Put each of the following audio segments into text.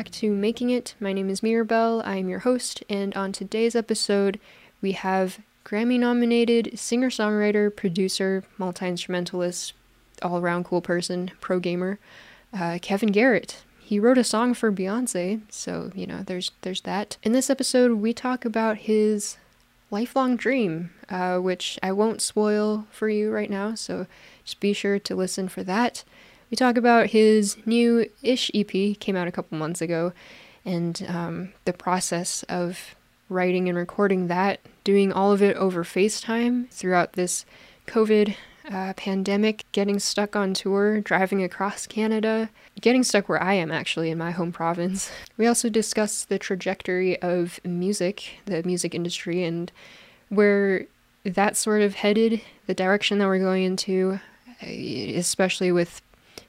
Back to Making It. My name is Mirabelle. I am your host, and on today's episode, we have Grammy nominated singer songwriter, producer, multi instrumentalist, all around cool person, pro gamer, uh, Kevin Garrett. He wrote a song for Beyonce, so you know there's there's that. In this episode, we talk about his lifelong dream, uh, which I won't spoil for you right now. So just be sure to listen for that. We talk about his new ish EP, came out a couple months ago, and um, the process of writing and recording that, doing all of it over FaceTime throughout this COVID uh, pandemic, getting stuck on tour, driving across Canada, getting stuck where I am actually in my home province. We also discuss the trajectory of music, the music industry, and where that's sort of headed, the direction that we're going into, uh, especially with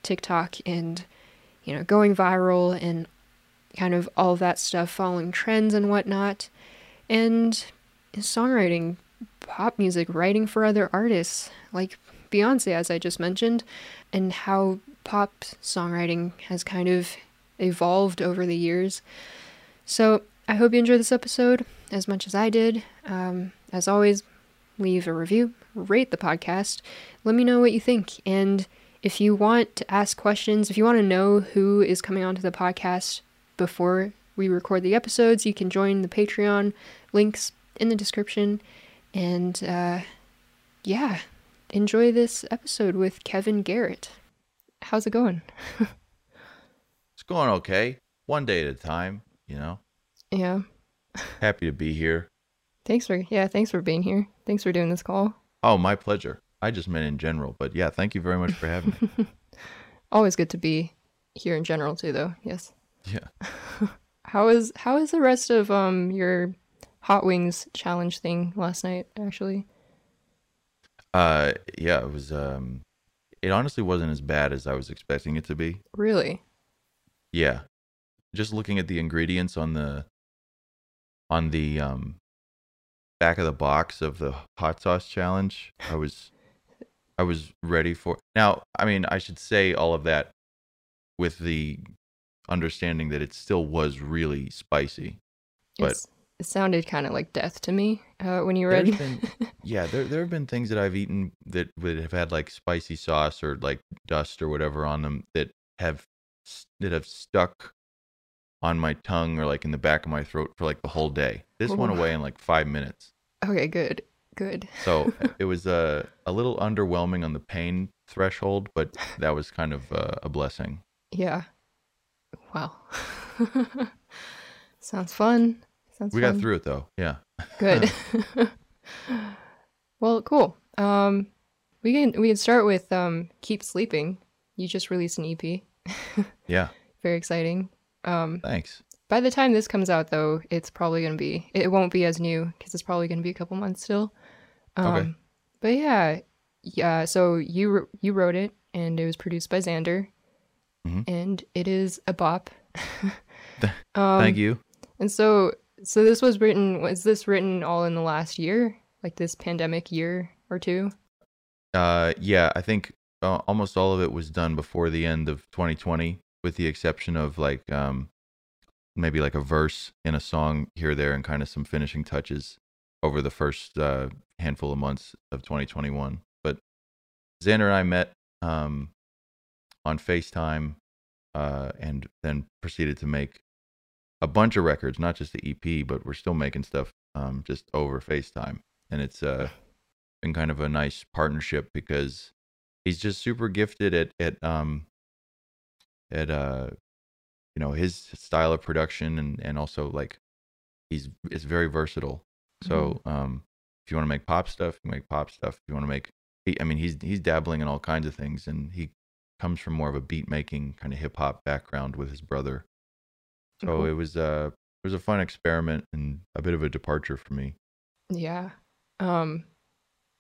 TikTok and you know going viral and kind of all that stuff, following trends and whatnot, and songwriting, pop music, writing for other artists like Beyonce, as I just mentioned, and how pop songwriting has kind of evolved over the years. So I hope you enjoyed this episode as much as I did. Um, as always, leave a review, rate the podcast, let me know what you think, and if you want to ask questions, if you want to know who is coming onto the podcast before we record the episodes, you can join the Patreon. Links in the description. And uh, yeah, enjoy this episode with Kevin Garrett. How's it going? it's going okay. One day at a time, you know? Yeah. Happy to be here. Thanks for, yeah, thanks for being here. Thanks for doing this call. Oh, my pleasure. I just meant in general, but yeah, thank you very much for having me. Always good to be here in general too, though. Yes. Yeah. how is how is the rest of um your hot wings challenge thing last night? Actually. Uh, yeah, it was. Um, it honestly wasn't as bad as I was expecting it to be. Really. Yeah, just looking at the ingredients on the on the um back of the box of the hot sauce challenge, I was I was ready for. Now, I mean, I should say all of that with the understanding that it still was really spicy. But it's, it sounded kind of like death to me uh, when you read. Been, yeah, there there have been things that I've eaten that would have had like spicy sauce or like dust or whatever on them that have that have stuck on my tongue or like in the back of my throat for like the whole day. This went away in like five minutes. Okay, good. Good. so it was a a little underwhelming on the pain threshold, but that was kind of uh, a blessing. Yeah. Wow. Sounds fun. Sounds we fun. got through it though. Yeah. Good. well, cool. Um, we can we can start with um, "Keep Sleeping." You just released an EP. yeah. Very exciting. Um, Thanks. By the time this comes out, though, it's probably gonna be it won't be as new because it's probably gonna be a couple months still. Um, okay. But yeah, yeah. So you you wrote it, and it was produced by Xander, mm-hmm. and it is a bop. um, Thank you. And so so this was written. Was this written all in the last year, like this pandemic year or two? Uh, yeah. I think uh, almost all of it was done before the end of 2020, with the exception of like um maybe like a verse in a song here there and kind of some finishing touches over the first uh, handful of months of 2021. But Xander and I met um, on FaceTime uh, and then proceeded to make a bunch of records, not just the EP, but we're still making stuff um, just over FaceTime. And it's uh, been kind of a nice partnership because he's just super gifted at at um, at uh, you know his style of production and and also like he's it's very versatile. So mm-hmm. um, you want to make pop stuff, you make pop stuff. If you want to make, he, I mean, he's he's dabbling in all kinds of things, and he comes from more of a beat making kind of hip hop background with his brother. So mm-hmm. it was uh it was a fun experiment and a bit of a departure for me. Yeah. Um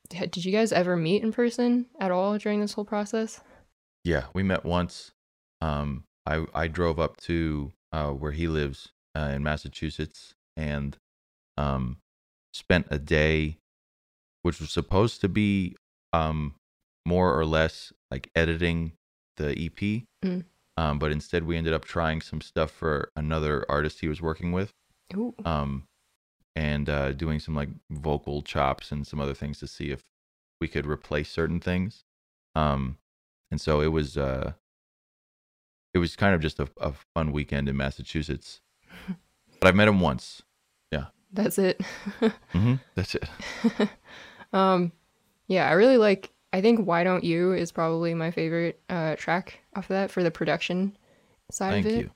did you guys ever meet in person at all during this whole process? Yeah, we met once. Um I I drove up to uh where he lives uh, in Massachusetts and um spent a day, which was supposed to be um, more or less like editing the EP. Mm. Um, but instead, we ended up trying some stuff for another artist he was working with, Ooh. um, and uh, doing some like vocal chops and some other things to see if we could replace certain things. Um, and so it was uh, it was kind of just a, a fun weekend in Massachusetts. but I've met him once. Yeah. That's it. hmm That's it. um, yeah, I really like. I think "Why Don't You" is probably my favorite uh, track off of that for the production side Thank of it.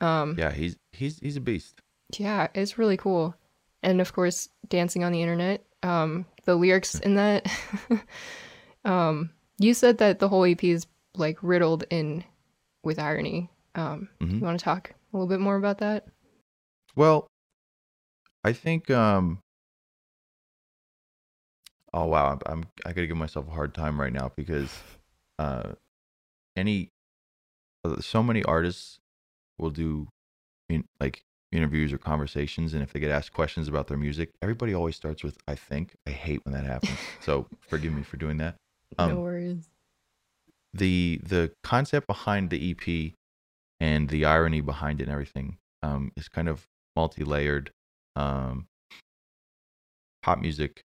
you. Um, Yeah, he's he's he's a beast. yeah, it's really cool. And of course, "Dancing on the Internet." Um, the lyrics in that. um, you said that the whole EP is like riddled in with irony. Um, Mhm. you want to talk a little bit more about that? Well, I think um Oh wow, I'm, I'm I got to give myself a hard time right now because uh any uh, so many artists will do in, like interviews or conversations and if they get asked questions about their music, everybody always starts with I think. I hate when that happens. so, forgive me for doing that. no Um, worries. the the concept behind the EP and the irony behind it and everything um, is kind of multi-layered. Um, pop music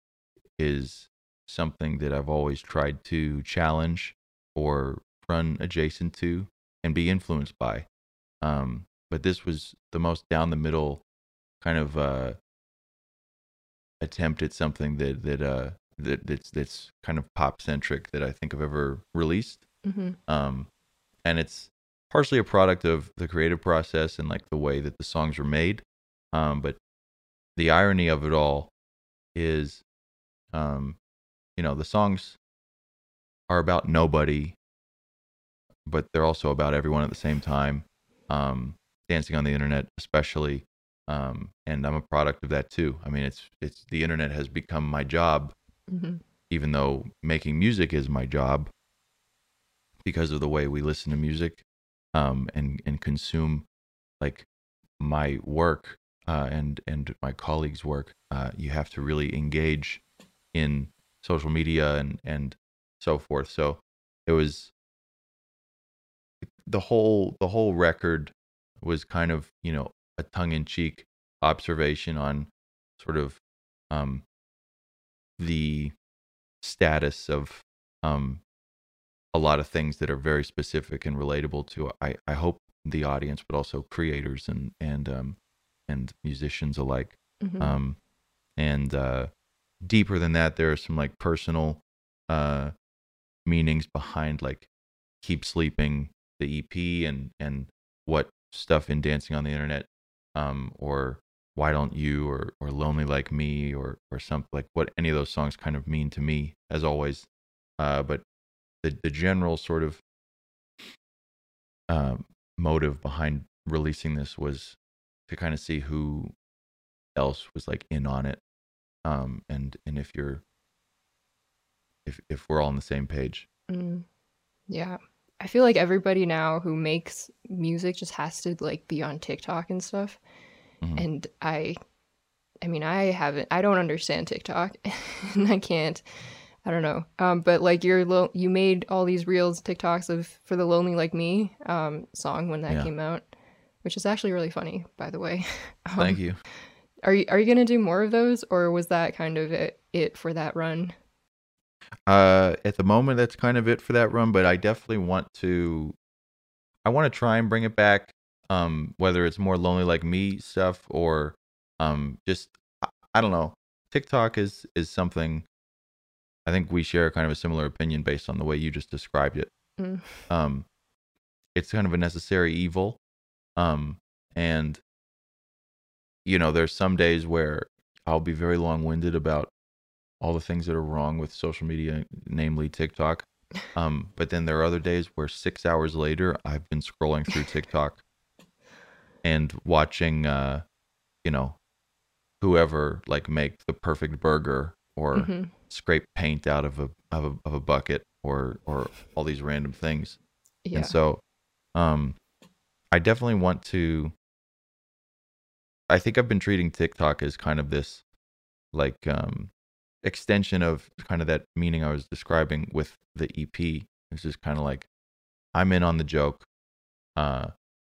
is something that I've always tried to challenge or run adjacent to and be influenced by. Um, but this was the most down the middle kind of uh, attempt at something that that uh, that that's that's kind of pop centric that I think I've ever released. Hmm um, and it's partially a product of the creative process and like the way that the songs were made. Um, but the irony of it all is um, you know the songs are about nobody but they're also about everyone at the same time um, dancing on the internet especially um, and i'm a product of that too. I mean it's it's the internet has become my job hmm even though making music is my job because of the way we listen to music um, and and consume like my work uh, and and my colleagues' work, uh, you have to really engage in social media and and so forth. So it was the whole the whole record was kind of you know a tongue in cheek observation on sort of um, the status of um, a lot of things that are very specific and relatable to I, I hope the audience, but also creators and and um, and musicians alike. hmm Um, and uh, deeper than that, there are some like personal uh, meanings behind like "Keep Sleeping" the EP and and what stuff in dancing on the internet um, or why don't you or or lonely like me or or something like what any of those songs kind of mean to me as always. Uh but the the general sort of um motive behind releasing this was to kind of see who else was like in on it um and and if you're if if we're all on the same page Mm, yeah. I feel like everybody now who makes music just has to like be on TikTok and stuff. Mhm. And I I mean, I haven't I don't understand TikTok and I can't I don't know. Um but like you're lo- you made all these reels TikToks of for the lonely like me um song when that Yeah. came out, which is actually really funny by the way. Um, thank you Are you are you going to do more of those or was that kind of it, it for that run? Uh, at the moment, that's kind of it for that run. But I definitely want to. I want to try and bring it back. Um, whether it's more lonely like me stuff or um, just I, I don't know. TikTok is is something. I think we share kind of a similar opinion based on the way you just described it. Mm. Um, it's kind of a necessary evil. Um, and you know, there's some days where I'll be very long winded about all the things that are wrong with social media, namely TikTok. Um, but then there are other days where six hours later, I've been scrolling through TikTok and watching, uh, you know, whoever like make the perfect burger or Mhm. scrape paint out of a of a of a bucket or or all these random things. Yeah. And so, um, I definitely want to. I think I've been treating TikTok as kind of this, like, um, extension of kind of that meaning I was describing with the EP. It's just kind of like, I'm in on the joke. uh,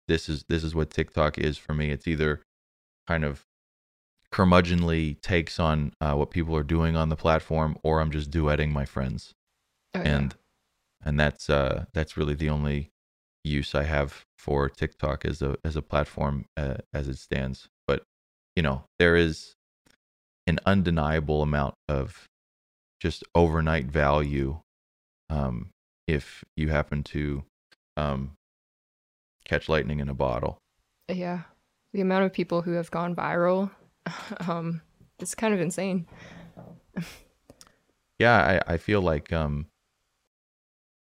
this is this is what TikTok is for me. It's either kind of curmudgeonly takes on uh, what people are doing on the platform, or I'm just duetting my friends, Oh, yeah. and and that's uh, that's really the only use I have for TikTok as a as a platform uh, as it stands. You know, there is an undeniable amount of just overnight value um, if you happen to um, catch lightning in a bottle. yeah, the amount of people who have gone viral, um, it's kind of insane. Yeah, I, I feel like um,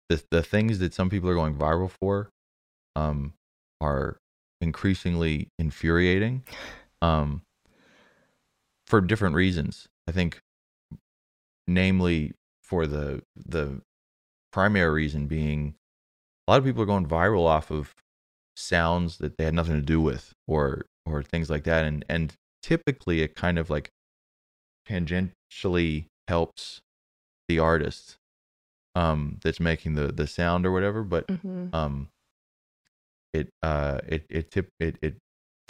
the the things that some people are going viral for um, are increasingly infuriating um, for different reasons. I think, namely, for the the primary reason being a lot of people are going viral off of sounds that they had nothing to do with or or things like that. And and typically it kind of like tangentially helps the artist um that's making the the sound or whatever. But hmm um it uh it it tip it it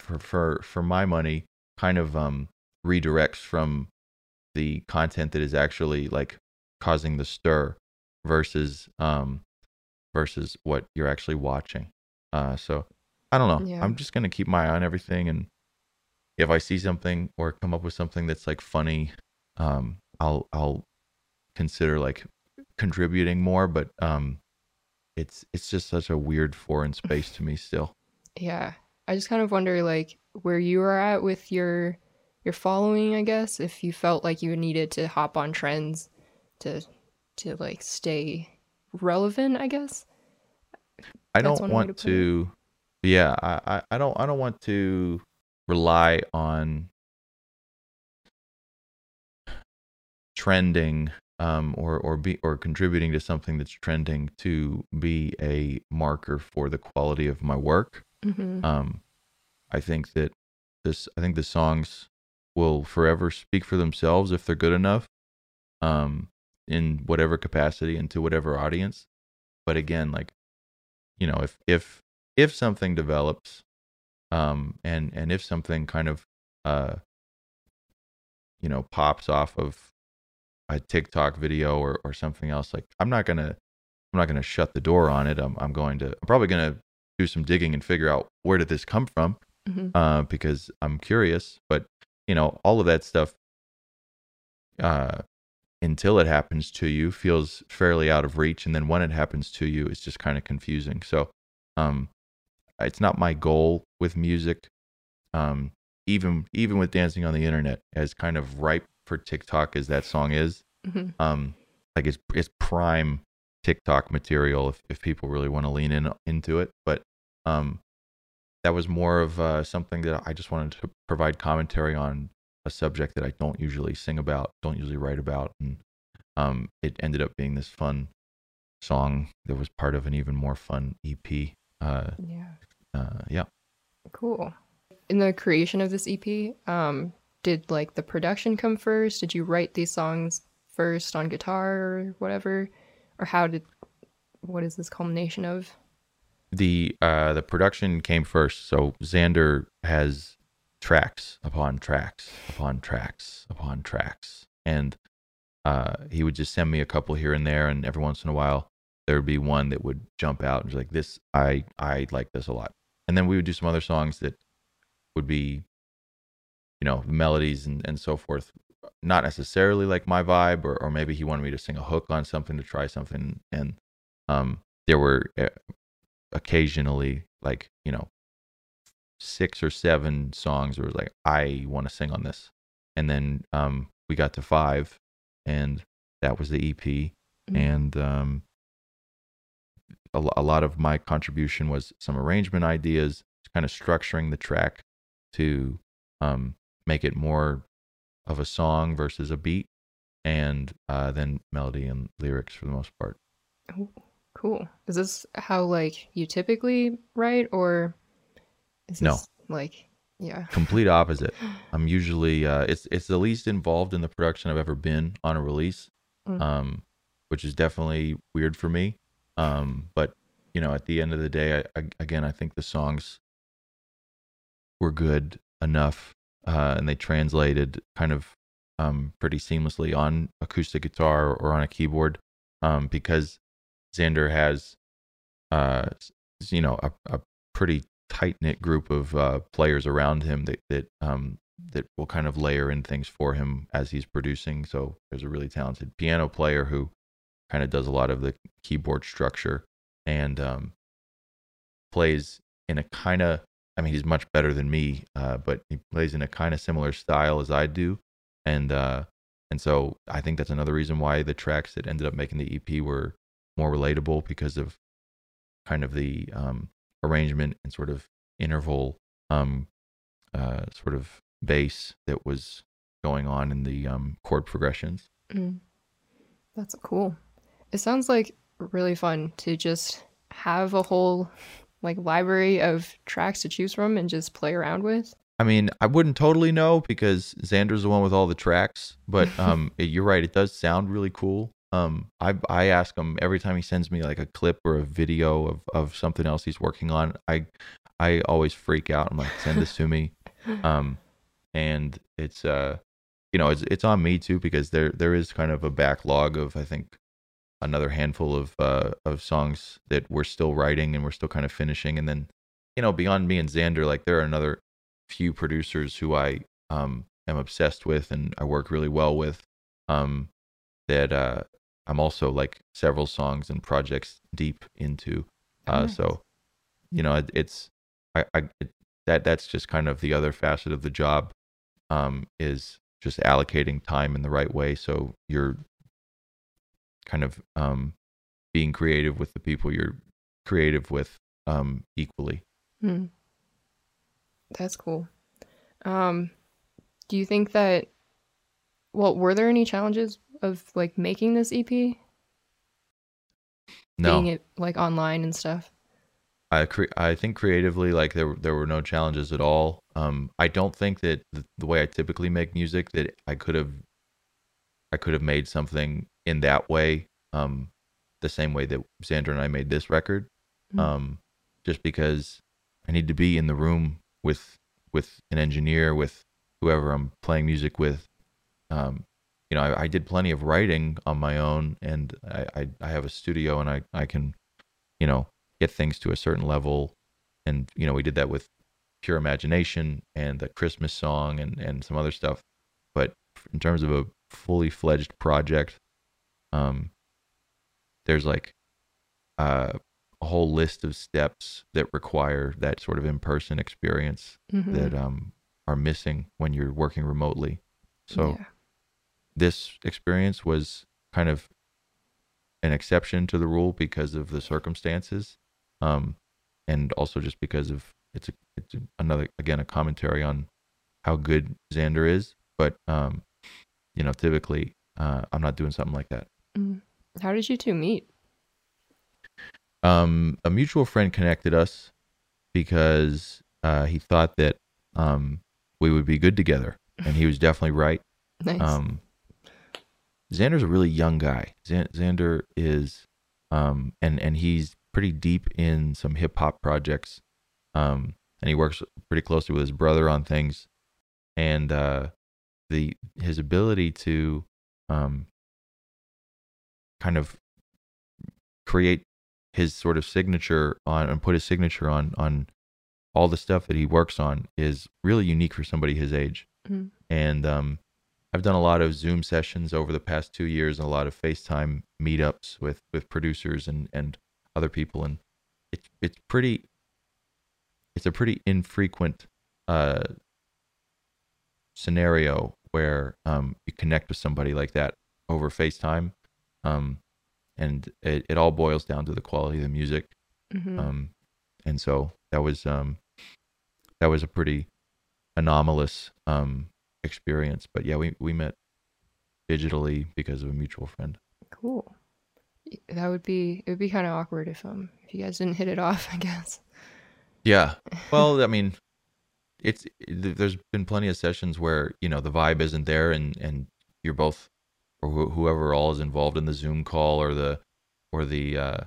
for for for my money kind of um redirects from the content that is actually like causing the stir versus um versus what you're actually watching. Uh so i don't know. Yeah. i'm just gonna keep my eye on everything and if i see something or come up with something that's like funny um i'll i'll consider like contributing more but um it's it's just such a weird foreign space to me still. Yeah, I just kind of wonder like where you are at with your your following. I guess if you felt like you needed to hop on trends to to like stay relevant. I guess. I That's don't want to to yeah, I, I, I don't I don't want to rely on trending um or or be or contributing to something that's trending to be a marker for the quality of my work. Hmm Um I think that this I think the songs will forever speak for themselves if they're good enough um in whatever capacity and to whatever audience. But again, like you know, if if if something develops um and and if something kind of uh you know pops off of a TikTok video or or something else like I'm not to I'm not to shut the door on it. I'm I'm going to I'm probably to do some digging and figure out where did this come from hmm uh, because I'm curious. But you know, all of that stuff, uh, until it happens to you, feels fairly out of reach, and then when it happens to you, it's just kind of confusing. So, um, it's not my goal with music, um, even even with dancing on the internet, as kind of ripe for TikTok as that song is. hmm Um, like it's it's prime TikTok material if if people really want to lean in into it. But um, that was more of uh, something that I just wanted to provide commentary on a subject that I don't usually sing about, don't usually write about, and um, it ended up being this fun song that was part of an even more fun EP. Uh, Yeah. uh, yeah. Cool. In the creation of this EP, um, did like the production come first? Did you write these songs first on guitar or whatever, or how did? What is this culmination of? the uh the production came first so xander has tracks upon tracks upon tracks upon tracks and uh he would just send me a couple here and there and every once in a while there would be one that would jump out and be like this i i like this a lot and then we would do some other songs that would be you know melodies and and so forth not necessarily like my vibe or, or maybe he wanted me to sing a hook on something to try something. And um there were uh, occasionally like you know six or seven songs where it was like i want to sing on this. And then um we got to five and that was the ep Mhm. and um a, a lot of my contribution was some arrangement ideas kind of structuring the track to um make it more of a song versus a beat and uh then melody and lyrics for the most part Ooh, cool. Is this how like you typically write, or is No. this like yeah? complete opposite. I'm usually uh, it's it's the least involved in the production I've ever been on a release, Mm. um, which is definitely weird for me. Um, but you know, at the end of the day, I, I, again, I think the songs were good enough, uh, and they translated kind of um, pretty seamlessly on acoustic guitar or on a keyboard, um, because Xander has, uh, you know, a, a pretty tight knit group of uh, players around him that that um, that will kind of layer in things for him as he's producing. So there's a really talented piano player who kind of does a lot of the keyboard structure and um, plays in a kind of I mean he's much better than me, uh, but he plays in a kind of similar style as I do, and uh, and so I think that's another reason why the tracks that ended up making the EP were more relatable because of kind of the um, arrangement and sort of interval um, uh, sort of bass that was going on in the um, chord progressions. Mm. That's cool. It sounds like really fun to just have a whole like library of tracks to choose from and just play around with. I mean, I wouldn't totally know because Xander's the one with all the tracks, but um, it, you're right. It does sound really cool. Um, I I ask him every time he sends me like a clip or a video of, of something else he's working on. I I always freak out. I'm like, send this to me. Um, and it's uh, you know, it's it's on me too because there there is kind of a backlog of I think another handful of uh of songs that we're still writing and we're still kind of finishing, and then you know beyond me and Xander, like there are another few producers who I um am obsessed with and I work really well with. Um, that uh I'm also like several songs and projects deep into. Uh, nice. So, you know, it, it's I, I it, that that's just kind of the other facet of the job. Um, is just allocating time in the right way so you're kind of um being creative with the people you're creative with um equally. Hmm. That's cool. Um, do you think that? Well, were there any challenges of like making this EP? No. Being it like online and stuff. I cre- I think creatively, like there there were no challenges at all. Um, I don't think that the, the way I typically make music that I could have, I could have made something in that way, um, the same way that Xander and I made this record, mm-hmm. um, just because I need to be in the room with with an engineer, with whoever I'm playing music with, um, you know, I, I, did plenty of writing on my own, and I, I, I have a studio, and I I can, you know, get things to a certain level, and you know, we did that with Pure Imagination and the Christmas song and and some other stuff, but in terms of a fully fledged project, um, there's like uh, a whole list of steps that require that sort of in-person experience mm-hmm. that um are missing when you're working remotely. So. Yeah this experience was kind of an exception to the rule because of the circumstances, um, and also just because of it's a, it's another again a commentary on how good Xander is. But um, you know, typically uh, I'm not doing something like that. Mm. How did you two meet? Um, a mutual friend connected us because uh, he thought that um, we would be good together, and he was definitely right. Nice. Um, Xander's a really young guy. Xander is, um, and and he's pretty deep in some hip hop projects, um, and he works pretty closely with his brother on things, and uh, the his ability to, um, kind of create his sort of signature on and put his signature on on all the stuff that he works on is really unique for somebody his age, mm-hmm. and um, I've done a lot of Zoom sessions over the past two years and a lot of FaceTime meetups with with producers and and other people, and it's it's pretty it's a pretty infrequent uh, scenario where um, you connect with somebody like that over FaceTime, um, and it, it all boils down to the quality of the music, mm-hmm. um, and so that was um, that was a pretty anomalous um, experience. But yeah, we we met digitally because of a mutual friend. Cool. That would be it would be kind of awkward if um if you guys didn't hit it off, I guess. Yeah. Well, I mean, it's there's been plenty of sessions where you know the vibe isn't there, and and you're both or wh- whoever all is involved in the Zoom call or the or the uh,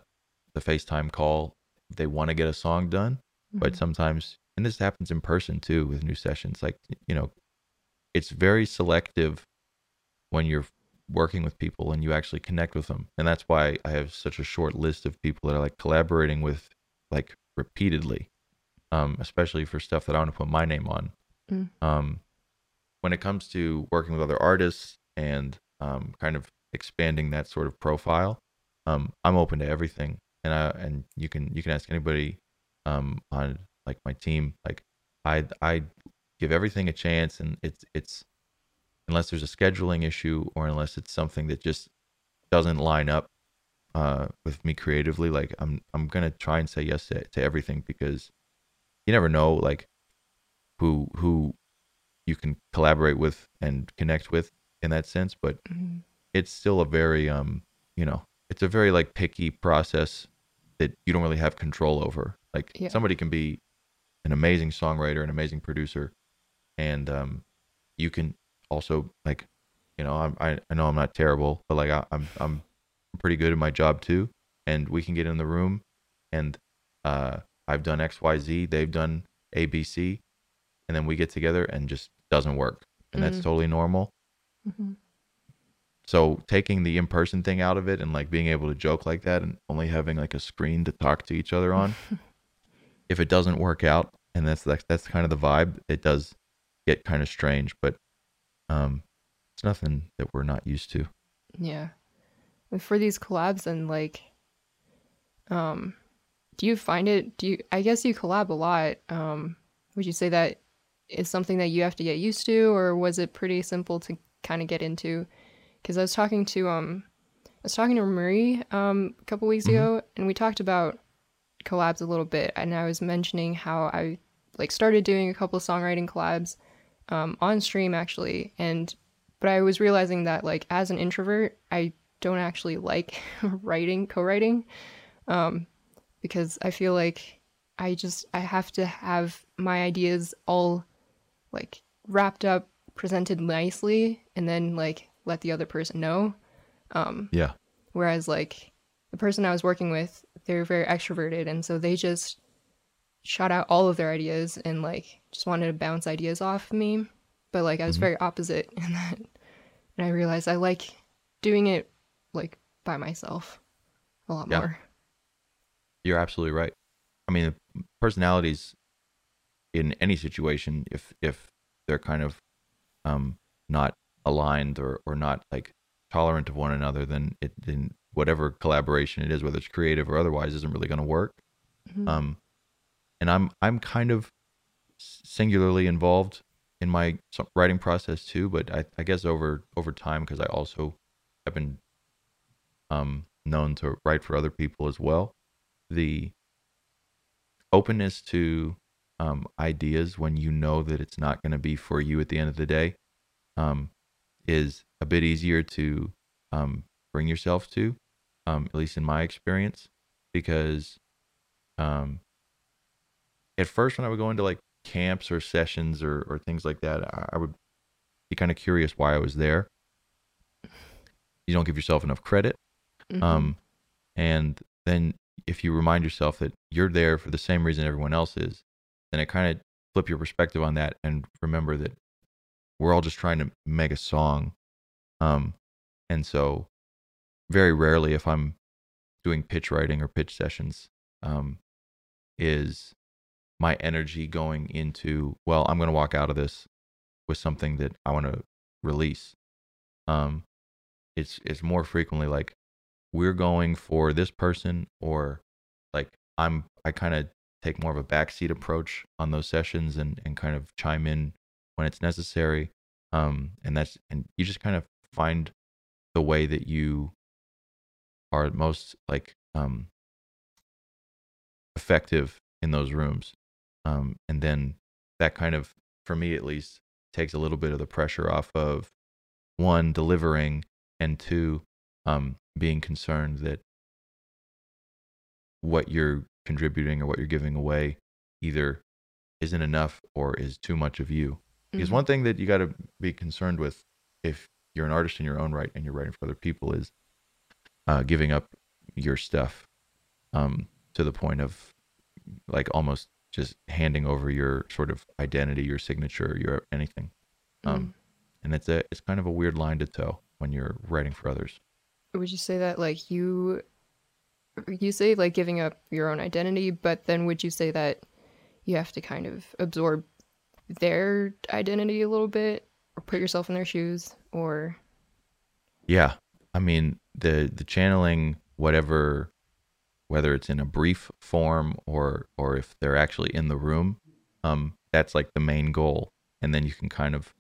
the FaceTime call they want to get a song done, but Mhm. sometimes and this happens in person too with new sessions like you know it's very selective when you're working with people and you actually connect with them and that's why i have such a short list of people that i like collaborating with like repeatedly um especially for stuff that i want to put my name on Mm. um when it comes to working with other artists and um kind of expanding that sort of profile um i'm open to everything. And i and you can you can ask anybody um on like my team like i i give everything a chance and it's it's unless there's a scheduling issue or unless it's something that just doesn't line up uh with me creatively like i'm i'm gonna try and say yes to, to everything because you never know like who who you can collaborate with and connect with in that sense but Mhm. it's still a very um you know it's a very like picky process that you don't really have control over like Yeah. somebody can be an amazing songwriter an amazing producer and um you can also like you know I'm, I, I know i'm not terrible but like I, i'm i'm pretty good at my job too and we can get in the room and uh i've done xyz they've done abc and then we get together and just doesn't work and that's Mhm. totally normal Mhm. so taking the in-person thing out of it and like being able to joke like that and only having like a screen to talk to each other on if it doesn't work out and that's that's, that's kind of the vibe it does get kind of strange but um it's nothing that we're not used to Yeah. And for these collabs and like um do you find it do you I guess you collab a lot. Um would you say that is something that you have to get used to or was it pretty simple to kind of get into? Cuz I was talking to um I was talking to Marie um a couple weeks Mhm. ago and we talked about collabs a little bit and I was mentioning how I like started doing a couple songwriting collabs um on stream actually and but I was realizing that like as an introvert, I don't actually like writing, co-writing, um, because I feel like I just I have to have my ideas all like wrapped up, presented nicely, and then like let the other person know. Um, yeah whereas like the person I was working with, they're very extroverted, and so they just shot out all of their ideas and like just wanted to bounce ideas off of me. But like I was Mhm. very opposite in that, and I realized I like doing it like by myself a lot Yeah. more. you're absolutely right i mean personalities in any situation if if they're kind of um not aligned or or not like tolerant of one another then it then whatever collaboration it is whether it's creative or otherwise isn't really going to work Mhm. um and i'm i'm kind of singularly involved in my writing process too but i, I guess over over time because i also have been um known to write for other people as well the openness to um ideas when you know that it's not going to be for you at the end of the day um is a bit easier to um bring yourself to um at least in my experience because um at first when I would go into like camps or sessions or, or things like that, I, I would be kind of curious why I was there. You don't give yourself enough credit. Mhm. Um, and then if you remind yourself that you're there for the same reason everyone else is, then it kind of flip your perspective on that and remember that we're all just trying to make a song. Um, and so very rarely if I'm doing pitch writing or pitch sessions, um, is my energy going into well i'm going to walk out of this with something that i want to release um it's it's more frequently like we're going for this person or like i'm i kind of take more of a backseat approach on those sessions and and kind of chime in when it's necessary. Um and that's and you just kind of find the way that you are most like um effective in those rooms. Um, and then that kind of for me at least takes a little bit of the pressure off of one delivering and two um, being concerned that what you're contributing or what you're giving away either isn't enough or is too much of you because Mhm. one thing that you got to be concerned with if you're an artist in your own right and you're writing for other people is uh, giving up your stuff um, to the point of like almost just handing over your sort of identity, your signature, your anything. Um, and it's a it's kind of a weird line to toe when you're writing for others. Would you say that like you you say like giving up your own identity, but then would you say that you have to kind of absorb their identity a little bit or put yourself in their shoes or Yeah. I mean, the the channeling whatever whether it's in a brief form or or if they're actually in the room, um that's like the main goal and then you can kind of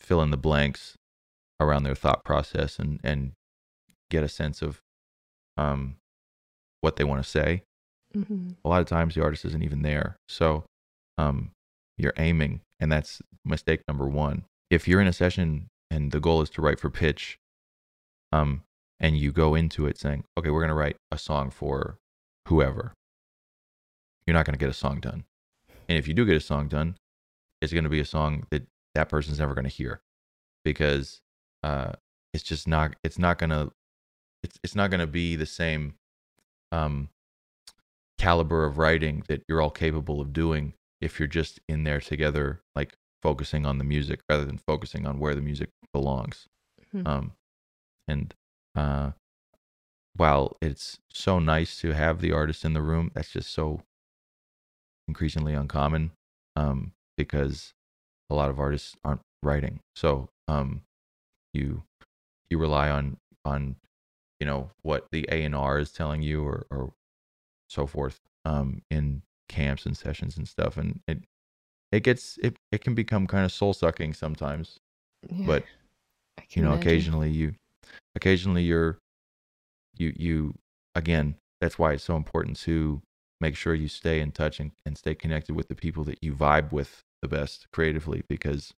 fill in the blanks around their thought process and and get a sense of um what they want to say. mm-hmm. A lot of times the artist isn't even there. So um you're aiming and that's mistake number 1. If you're in a session and the goal is to write for pitch um and you go into it saying, "Okay, we're going to write a song for whoever." You're not going to get a song done. And if you do get a song done, it's going to be a song that that person's never going to hear because uh it's just not it's not going to it's it's not going to be the same um caliber of writing that you're all capable of doing if you're just in there together like focusing on the music rather than focusing on where the music belongs Hmm. um and uh while it's so nice to have the artist in the room that's just so increasingly uncommon um because a lot of artists aren't writing so um you you rely on on you know what the A&R is telling you or or so forth um in camps and sessions and stuff and it it gets it, it can become kind of soul sucking sometimes Yeah, but you know imagine. occasionally you occasionally you're you you again that's why it's so important to make sure you stay in touch and, and stay connected with the people that you vibe with the best creatively because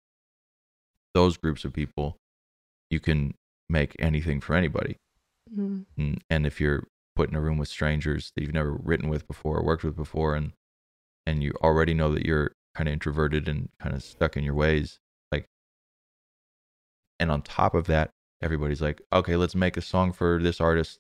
those groups of people you can make anything for anybody Mhm. and, and if you're put in a room with strangers that you've never written with before or worked with before and and you already know that you're kind of introverted and kind of stuck in your ways like and on top of that everybody's like okay let's make a song for this artist.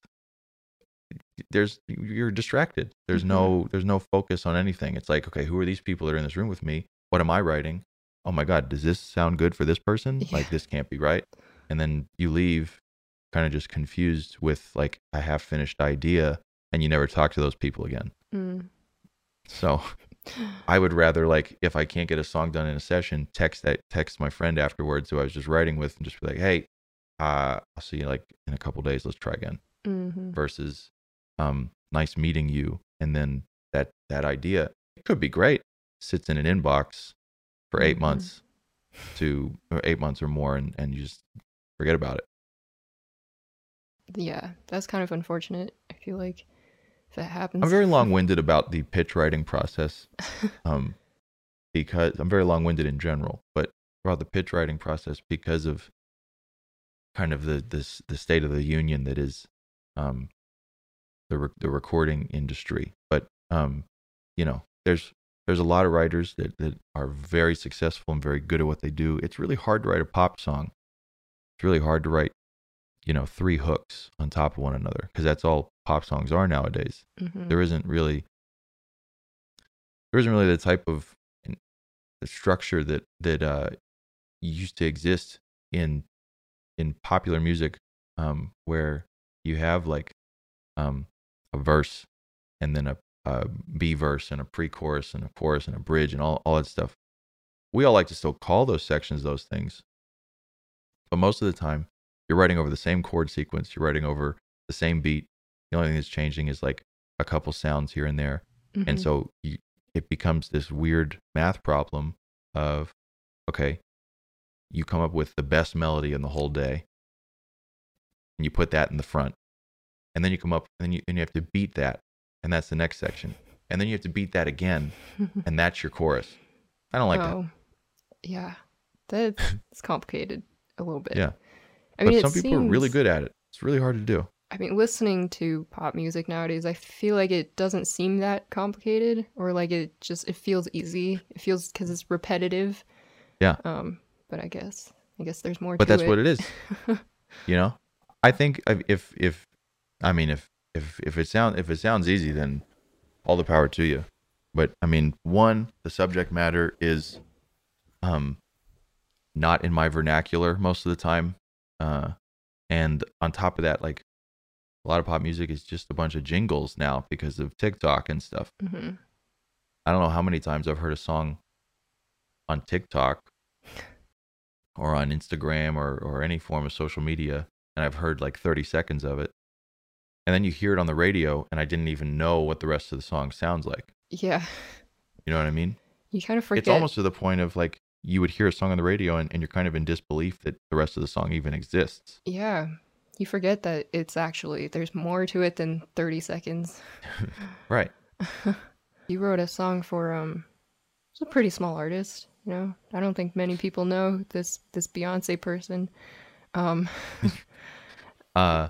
There's you're distracted. There's no there's no focus on anything. It's like okay who are these people that are in this room with me? What am i writing? Oh my god does this sound good for this person? Yeah. like this can't be right. And then you leave kind of just confused with like a half finished idea and you never talk to those people again Mm. so i would rather like if i can't get a song done in a session text that text my friend afterwards who i was just writing with and just be like hey uh i'll see you like in a couple days let's try again Mhm. versus um nice meeting you and then that that idea it could be great sits in an inbox for 8 Mhm. months to or 8 months or more and and you just forget about it Yeah, that's kind of unfortunate. I feel like if that happens. I'm very long-winded about the pitch writing process, um, because I'm very long-winded in general, but about the pitch writing process because of kind of the this the state of the union that is um, the re- the recording industry. But um, you know, there's there's a lot of writers that that are very successful and very good at what they do. It's really hard to write a pop song. It's really hard to write, you know, three hooks on top of one another because that's all pop songs are nowadays Mhm. there isn't really there isn't really the type of the structure that that uh used to exist in in popular music um where you have like um a verse and then a, a B verse and a pre-chorus and a chorus and a bridge and all all that stuff we all like to still call those sections those things but most of the time you're writing over the same chord sequence you're writing over the same beat the only thing that's changing is like a couple sounds here and there. And Mhm. so you, it becomes this weird math problem of okay you come up with the best melody in the whole day and you put that in the front and then you come up and then you, and you have to beat that and that's the next section and then you have to beat that again and that's your chorus. I don't like that. Oh, yeah, that's it's complicated a little bit. yeah I mean, but some people are really good at it it's really hard to do I mean, listening to pop music nowadays, I feel like it doesn't seem that complicated, or like it just it feels easy. It feels because it's repetitive. Yeah. Um, but I guess I guess there's more. but that's it. what it is you know i think if if- if i mean if if if it sound if it sounds easy then all the power to you. But I mean, one, the subject matter is um not in my vernacular most of the time. Uh and on top of that, like a lot of pop music is just a bunch of jingles now because of TikTok and stuff. hmm I don't know how many times I've heard a song on TikTok or on Instagram or, or any form of social media, and I've heard like 30 seconds of it. And then you hear it on the radio, and I didn't even know what the rest of the song sounds like. Yeah. You know what I mean? You kind of forget. It's almost to the point of like you would hear a song on the radio, and, and you're kind of in disbelief that the rest of the song even exists. Yeah. You forget that it's actually, there's more to it than 30 seconds. Right. You wrote a song for, um, it's a pretty small artist, you know? I don't think many people know this, this Beyonce person. Um, Uh,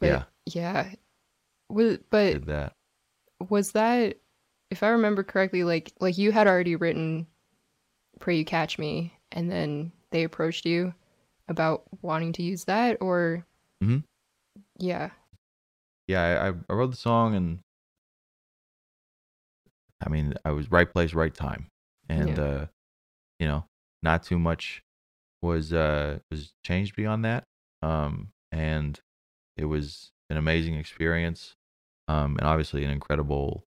but Yeah. yeah. Was, but did that. was that, if I remember correctly, like, like you had already written Pray You Catch Me, and then they approached you about wanting to use that, or, Mhm. yeah. yeah, I, I- I wrote the song and I mean, I was right place, right time. And Yeah. uh, you know, not too much was uh was changed beyond that. Um and it was an amazing experience. Um and obviously an incredible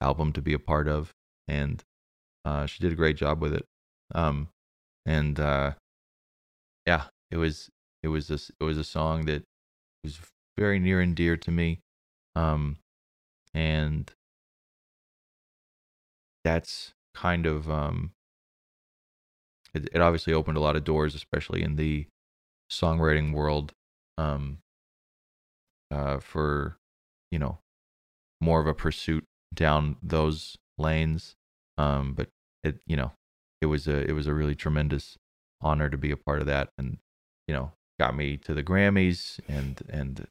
album to be a part of and uh she did a great job with it. Um and uh yeah, it was it was a, it was a song that was very near and dear to me. Um, and that's kind of um, it, it obviously opened a lot of doors, especially in the songwriting world. Um, uh, for you know more of a pursuit down those lanes. Um, but it you know it was a it was a really tremendous honor to be a part of that, and you know got me to the Grammys, and and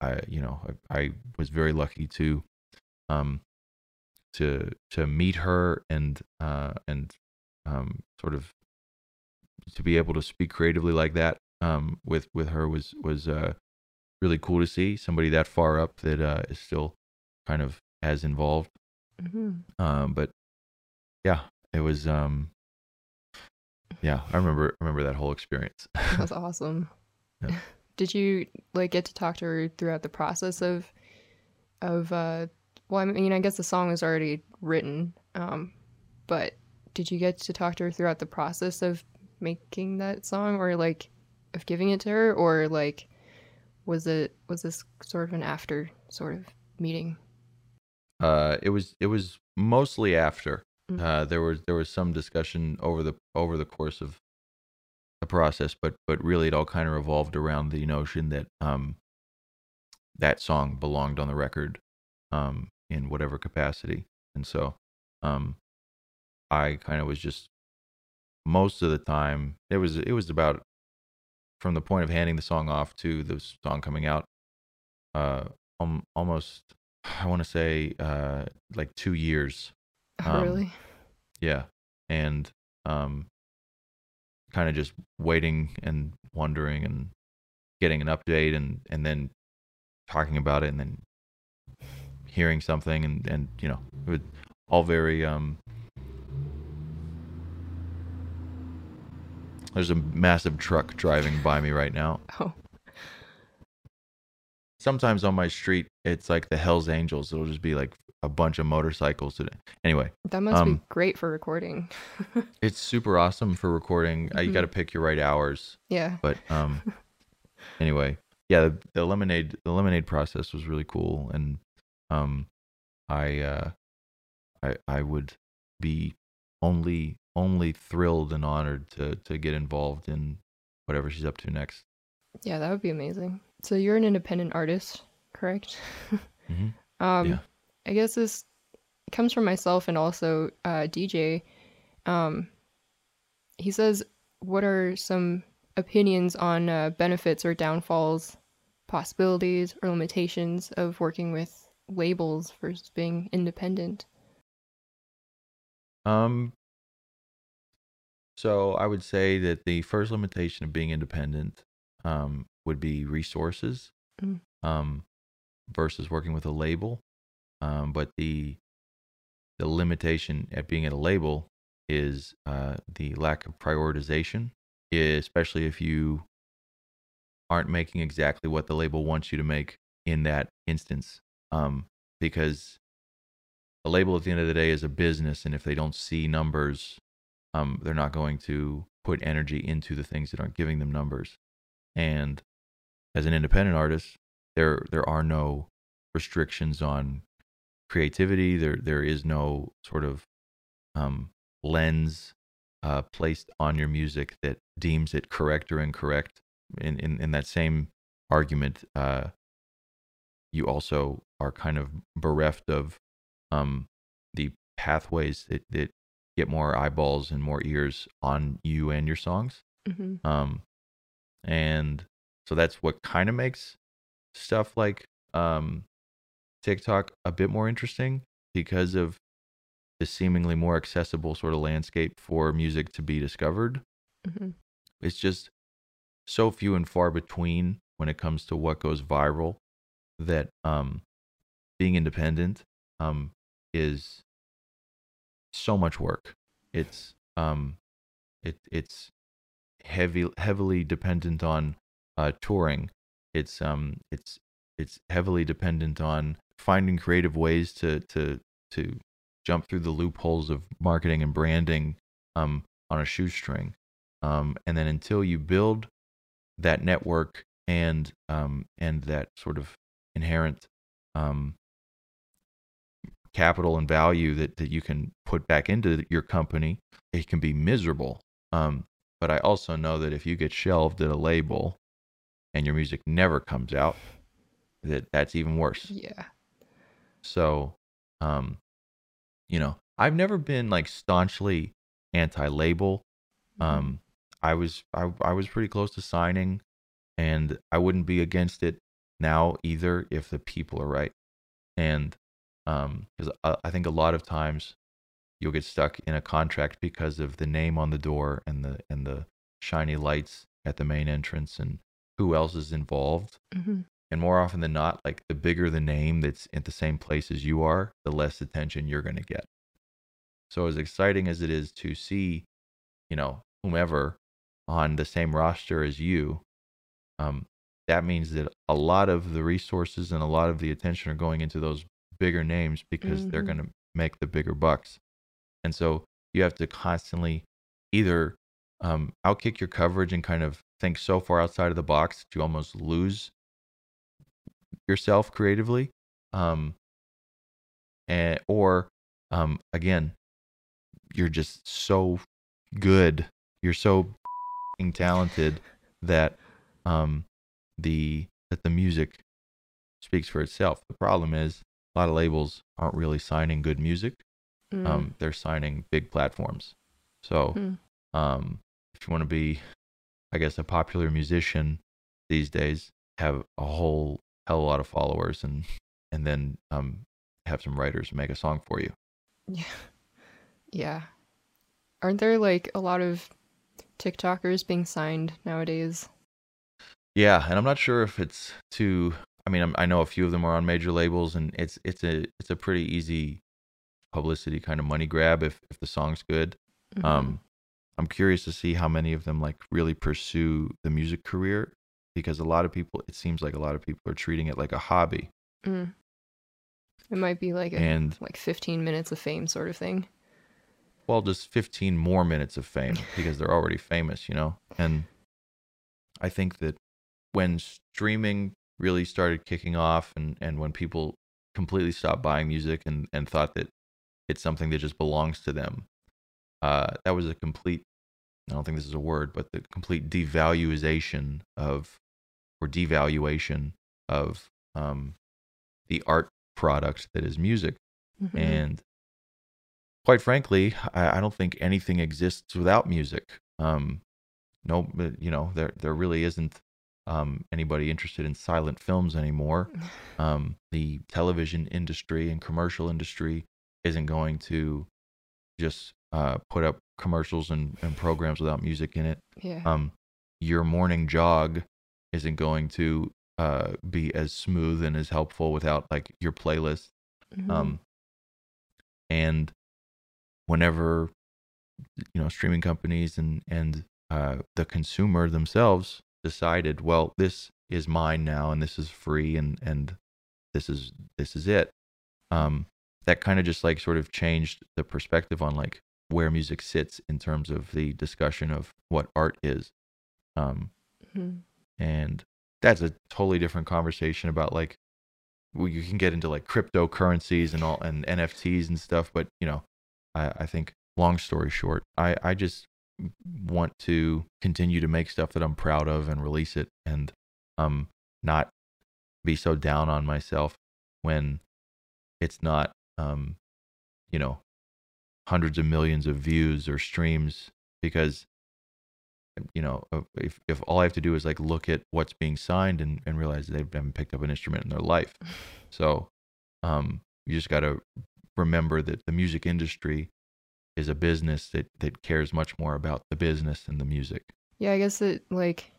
I you know I, I was very lucky to um to to meet her and uh and um sort of to be able to speak creatively like that um with with her was was uh really cool to see somebody that far up that uh is still kind of as involved. Hmm um but yeah it was um yeah i remember remember that whole experience That's awesome. Yeah. Did you like get to talk to her throughout the process of of uh well I mean I guess the song was already written um but did you get to talk to her throughout the process of making that song or like of giving it to her or like was it was this sort of an after sort of meeting? uh it was it was mostly after Mm. uh there was there was some discussion over the over the course of the process but but really it all kind of revolved around the notion that um that song belonged on the record um in whatever capacity and so um i kind of was just most of the time it was it was about from the point of handing the song off to the song coming out uh um, almost i want to say uh like 2 years Oh, Um, really? yeah. And um kind of just waiting and wondering and getting an update and and then talking about it and then hearing something and and you know, it was all very um There's a massive truck driving by me right now. Oh. Sometimes on my street, it's like the Hell's Angels. It'll just be like a bunch of motorcycles. today. Anyway, That must Um, be great for recording. it's super awesome for recording. Uh, you got to pick your right hours. yeah. But um, anyway, yeah, the, the lemonade the lemonade process was really cool, and um, I uh, I I would be only only thrilled and honored to to get involved in whatever she's up to next. Yeah, that would be amazing. So you're an independent artist, correct? Mhm. Um, Yeah. I guess this comes from myself and also uh, DJ. Um, he says, "What are some opinions on uh, benefits or downfalls, possibilities or limitations of working with labels versus being independent?" Um. So I would say that the first limitation of being independent um, would be resources Mm. um, versus working with a label. Um, but the the limitation at being at a label is uh, the lack of prioritization, especially if you aren't making exactly what the label wants you to make in that instance. Um, because a label at the end of the day is a business, and if they don't see numbers, um, they're not going to put energy into the things that aren't giving them numbers. And as an independent artist, there there are no restrictions on creativity. There there is no sort of um, lens uh, placed on your music that deems it correct or incorrect. In in, in that same argument, uh, you also are kind of bereft of um, the pathways that, that get more eyeballs and more ears on you and your songs. Mm-hmm. Um, and so that's what kind of makes stuff like um, TikTok a bit more interesting because of the seemingly more accessible sort of landscape for music to be discovered. Mm-hmm. It's just so few and far between when it comes to what goes viral that um, being independent um, is so much work. It's um, it it's heavy heavily dependent on uh, touring. It's um it's it's heavily dependent on finding creative ways to to to jump through the loopholes of marketing and branding um on a shoestring. Um, and then until you build that network and um and that sort of inherent um capital and value that, that you can put back into your company, it can be miserable. Um, but I also know that if you get shelved at a label and your music never comes out, that that's even worse. Yeah. So, um, you know, I've never been like staunchly anti-label. Um, I was I I was pretty close to signing, and I wouldn't be against it now either if the people are right. And um, because I, I think a lot of times you'll get stuck in a contract because of the name on the door and the and the shiny lights at the main entrance and who else is involved. Mm-hmm. And more often than not, like the bigger the name that's at the same place as you are, the less attention you're going to get. So, as exciting as it is to see, you know, whomever on the same roster as you, um, that means that a lot of the resources and a lot of the attention are going into those bigger names because they're Mhm. going to make the bigger bucks. And so you have to constantly either um, outkick your coverage and kind of think so far outside of the box that you almost lose yourself creatively, um, and or um, again, you're just so good, you're so talented that um, the that the music speaks for itself. The problem is a lot of labels aren't really signing good music. Mm. Um, they're signing big platforms. So Hmm. um, if you want to be, I guess, a popular musician these days, have a whole hell a lot of followers and and then um, have some writers make a song for you. Yeah. Yeah. Aren't there like a lot of TikTokers being signed nowadays? Yeah, and I'm not sure if it's too. I mean, I'm, I know a few of them are on major labels, and it's it's a it's a pretty easy publicity kind of money grab if if the song's good. Mhm. Um, I'm curious to see how many of them like really pursue the music career because a lot of people, it seems like a lot of people are treating it like a hobby. Mm. It might be like a And like 15 minutes of fame sort of thing. well, just 15 more minutes of fame because they're already famous, you know? And I think that when streaming really started kicking off and, and when people completely stopped buying music and, and thought that it's something that just belongs to them, uh, that was a complete, I don't think this is a word, but the complete devaluation of, or devaluation of um, the art product that is music. Mhm. And quite frankly, I, I don't think anything exists without music. Um, no, you know, there there really isn't um, anybody interested in silent films anymore. Um, the television industry and commercial industry isn't going to just uh, put up commercials and, and programs without music in it. yeah. Um, your morning jog isn't going to uh, be as smooth and as helpful without like your playlist Mhm. um and whenever you know streaming companies and and uh, the consumer themselves decided, well, this is mine now, and this is free, and and this is this is it. Um, that kind of just like sort of changed the perspective on like where music sits in terms of the discussion of what art is. Um, Mhm. And that's a totally different conversation about like well, you can get into like cryptocurrencies and all and NFTs and stuff, but you know, I, I think long story short, I, I just want to continue to make stuff that I'm proud of and release it and um not be so down on myself when it's not um you know hundreds of millions of views or streams because you know uh, if if all I have to do is like look at what's being signed and and realize they haven't picked up an instrument in their life so um you just got to remember that the music industry is a business that that cares much more about the business than the music Yeah, I guess it like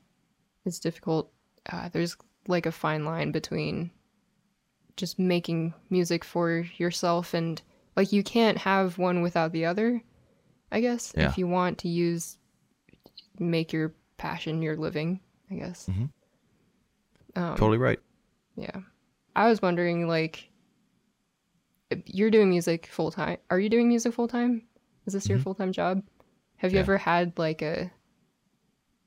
it's difficult. Uh, there's like a fine line between just making music for yourself and like you can't have one without the other. I guess Yeah. if you want to use make your passion your living. I guess. Mhm. Um, totally right Yeah. I was wondering, like, you're doing music full time. Are you doing music full time? Is this your Mhm. full time job? Have you Yeah. ever had like a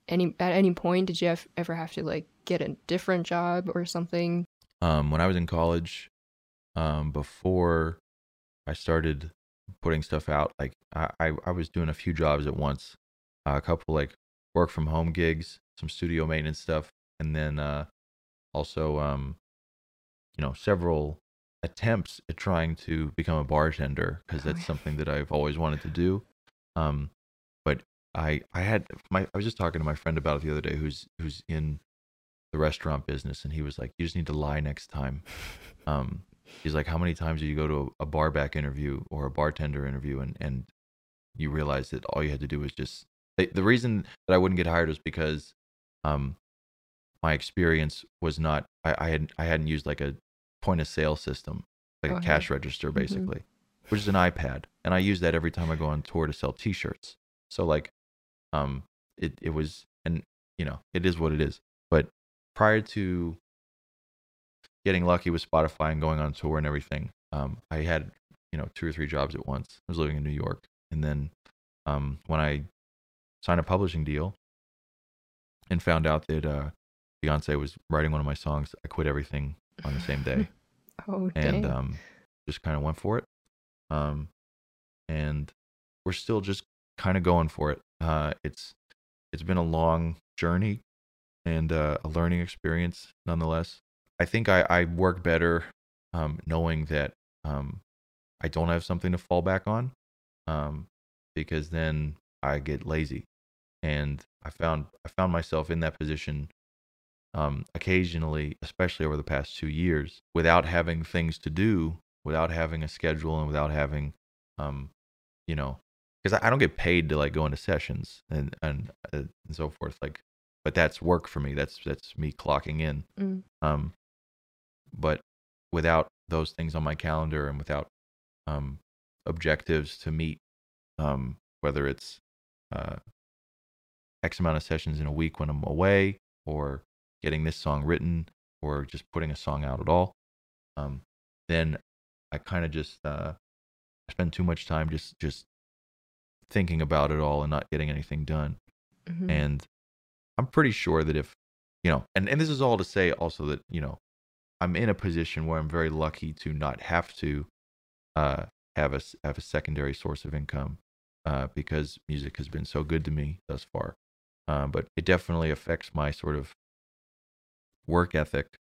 any at any point did you have, ever have to like get a different job or something? um, when I was in college, um, before I started putting stuff out, like I, I, I was doing a few jobs at once, uh, a couple like work from home gigs, some studio maintenance stuff, and then uh, also, um, you know, several attempts at trying to become a bartender because Oh, that's something that I've always wanted to do. Um, but I, I had my, I was just talking to my friend about it the other day, who's, who's in the restaurant business and he was like you just need to lie next time. Um he's like how many times do you go to a, a bar back interview or a bartender interview? And and you realize that all you had to do was just the, reason that i wouldn't get hired was because um my experience was not i i had i hadn't used like a point of sale system like Oh, a yeah. cash register Mhm. basically which is an ipad and i use that every time i go on tour to sell t-shirts so like um it it was and you know it is what it is but prior to getting lucky with Spotify and going on tour and everything, um, I had you know two or three jobs at once. I was living in New York, and then um, when I signed a publishing deal and found out that uh, Beyonce was writing one of my songs, I quit everything on the same day Oh and um, just kind of went for it. Um, and we're still just kind of going for it. Uh, it's it's been a long journey and uh, a learning experience nonetheless. I think I, I work better um, knowing that um, I don't have something to fall back on um, because then I get lazy. And I found I found myself in that position um, occasionally, especially over the past two years, without having things to do, without having a schedule, and without having, um, you know, because I, I don't get paid to like go into sessions and and uh, and so forth. Like, but that's work for me. That's that's me clocking in. Mm. Um, but without those things on my calendar and without um objectives to meet, um, whether it's uh X amount of sessions in a week when I'm away, or getting this song written, or just putting a song out at all, um, then I kind of just uh, spend too much time just just thinking about it all and not getting anything done. Mhm. And I'm pretty sure that if you know, and and this is all to say also that you know, I'm in a position where I'm very lucky to not have to uh, have a have a secondary source of income uh, because music has been so good to me thus far. Uh, but it definitely affects my sort of work ethic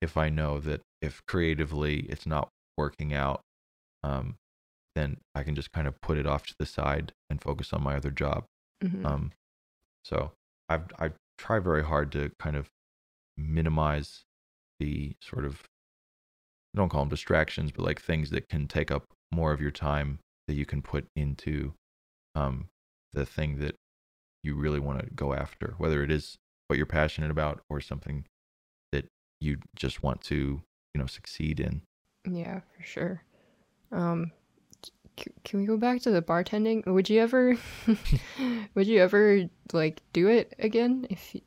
if I know that if creatively it's not working out, um, then I can just kind of put it off to the side and focus on my other job. Mhm. Um, so I've I try very hard to kind of minimize the sort of I don't call them distractions, but like things that can take up more of your time that you can put into um, the thing that you really want to go after, whether it is what you're passionate about or something that you just want to you know succeed in. Yeah, for sure. Um, c- can we go back to the bartending? Would you ever, would you ever like do it again if, you,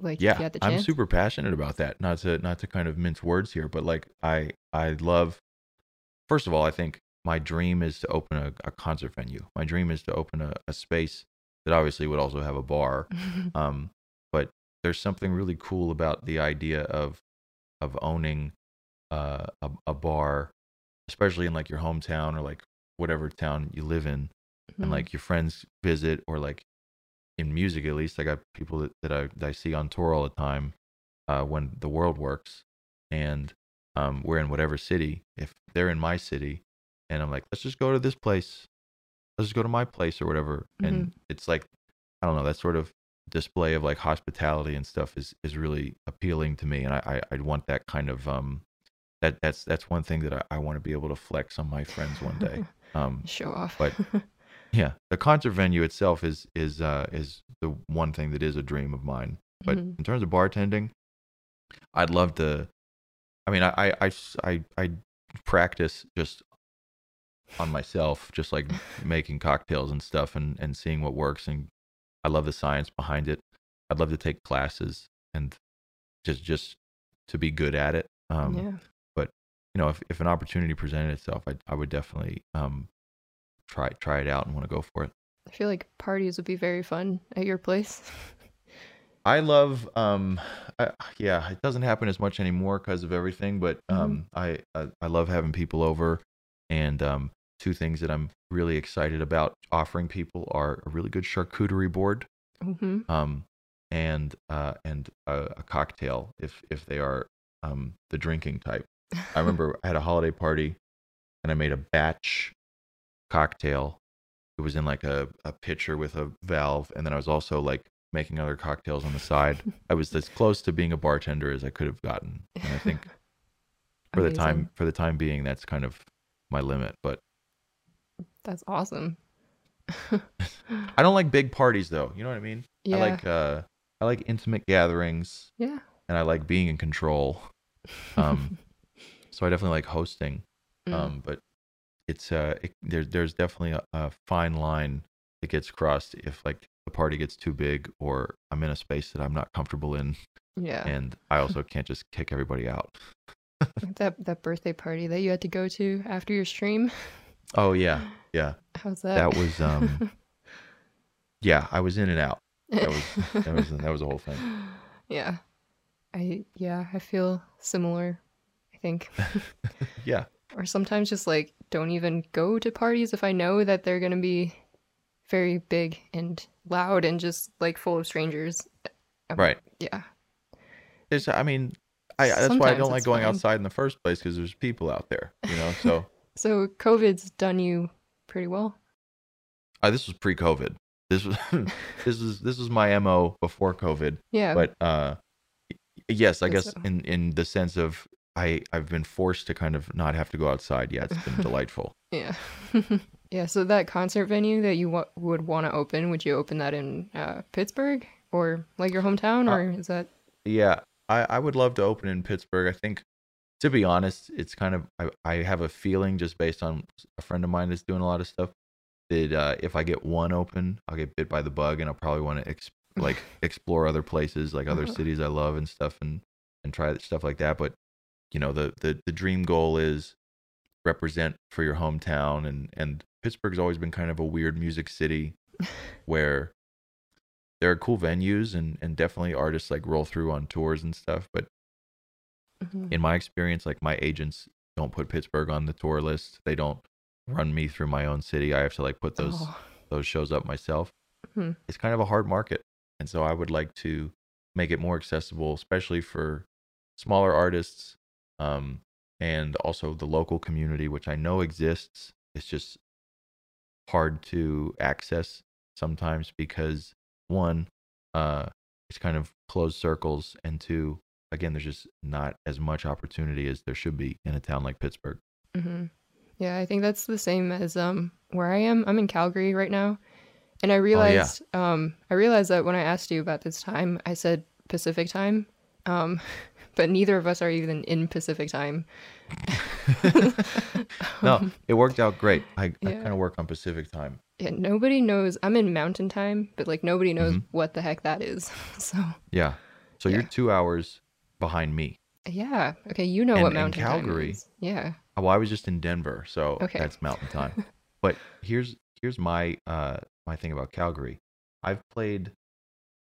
like, if yeah you had the i'm super passionate about that not to not to kind of mince words here but like i i love first of all i think my dream is to open a, a concert venue. My dream is to open a, a space that obviously would also have a bar. Um but there's something really cool about the idea of of owning uh, a, a bar especially in like your hometown or like whatever town you live in and Mhm. like your friends visit or like in music at least i got people that, that, I, that i see on tour all the time uh, when the world works. And um, we're in whatever city. If they're in my city and i'm like let's just go to this place let's just go to my place or whatever and it's like i don't know that sort of display of like hospitality and stuff is is really appealing to me and i i, I want that kind of um that that's that's one thing that i, I want to be able to flex on my friends one day um show off. but- yeah, the concert venue itself is is uh is the one thing that is a dream of mine. But Mhm. in terms of bartending, I'd love to. I mean, I I I I practice just on myself, just like making cocktails and stuff, and and seeing what works. And I love the science behind it. I'd love to take classes and just just to be good at it. Um, yeah. you know, if, if an opportunity presented itself, I I would definitely um try try it out and want to go for it. I feel like parties would be very fun at your place. I love um I, yeah, it doesn't happen as much anymore because of everything, but Mhm. um I, I I love having people over and um two things that I'm really excited about offering people are a really good charcuterie board hmm um and uh and a, a cocktail if if they are um the drinking type. I remember I had a holiday party and I made a batch cocktail. It was in like a, a pitcher with a valve, and then I was also like making other cocktails on the side. I was as close to being a bartender as I could have gotten. And I think for the time for the time being that's kind of my limit. But That's awesome. I don't like big parties though. You know what I mean? yeah. I like uh I like intimate gatherings yeah. and I like being in control. Um so I definitely like hosting. Mm. um but it's uh it, there, there's definitely a, a fine line that gets crossed if like the party gets too big or i'm in a space that i'm not comfortable in yeah. and i also can't just kick everybody out that that birthday party that you had to go to after your stream. Oh yeah yeah How's that? that was um yeah i was in and out that was that was that was the whole thing yeah. I yeah, I feel similar. I think. yeah or sometimes just like don't even go to parties if I know that they're gonna be very big and loud and just like full of strangers. Um, right Yeah. there's i mean I, that's why i don't like going fine. outside in the first place because there's people out there you know so So COVID's done you pretty well. uh, this was pre-covid this was this was this was my mo before covid Yeah. but uh yes i Guess guess so. in in the sense of i i've been forced to kind of not have to go outside yeah it's been delightful yeah. yeah. So that concert venue that you wa- would want to open, would you open that in uh, Pittsburgh or like your hometown, Uh, or is that? yeah i i would love to open in pittsburgh i think to be honest it's kind of i, I have a feeling just based on a friend of mine that's doing a lot of stuff that uh if i get one open i'll get bit by the bug and i'll probably want to ex- like explore other places like other Uh-huh. cities i love and stuff and and try stuff like that but you know the the, the dream goal is represent for your hometown and and pittsburgh's always been kind of a weird music city where there are cool venues and and definitely artists like roll through on tours and stuff but Mhm. in my experience like my agents don't put pittsburgh on the tour list. They don't run me through my own city. I have to like put those Oh, those shows up myself. Hmm. it's kind of a hard market and so i would like to make it more accessible especially for smaller artists um and also the local community which i know exists. It's just hard to access sometimes because one uh it's kind of closed circles and two again there's just not as much opportunity as there should be in a town like pittsburgh hmm Yeah, I think that's the same as um where I am. I'm in Calgary right now, and I Oh, yeah. realized um I realized that when I asked you about this time, I said Pacific time, um but neither of us are even in Pacific time. no, it worked out great. I, I kind of work on Pacific time. Yeah, nobody knows. I'm in Mountain Time, but like nobody knows Mhm. what the heck that is. So Yeah. So you're two hours behind me. yeah, okay, you know And- what Mountain Time Calgary- is. Yeah. Well, I was just in Denver, so Okay. that's mountain time. but here's here's my uh my thing about Calgary. I've played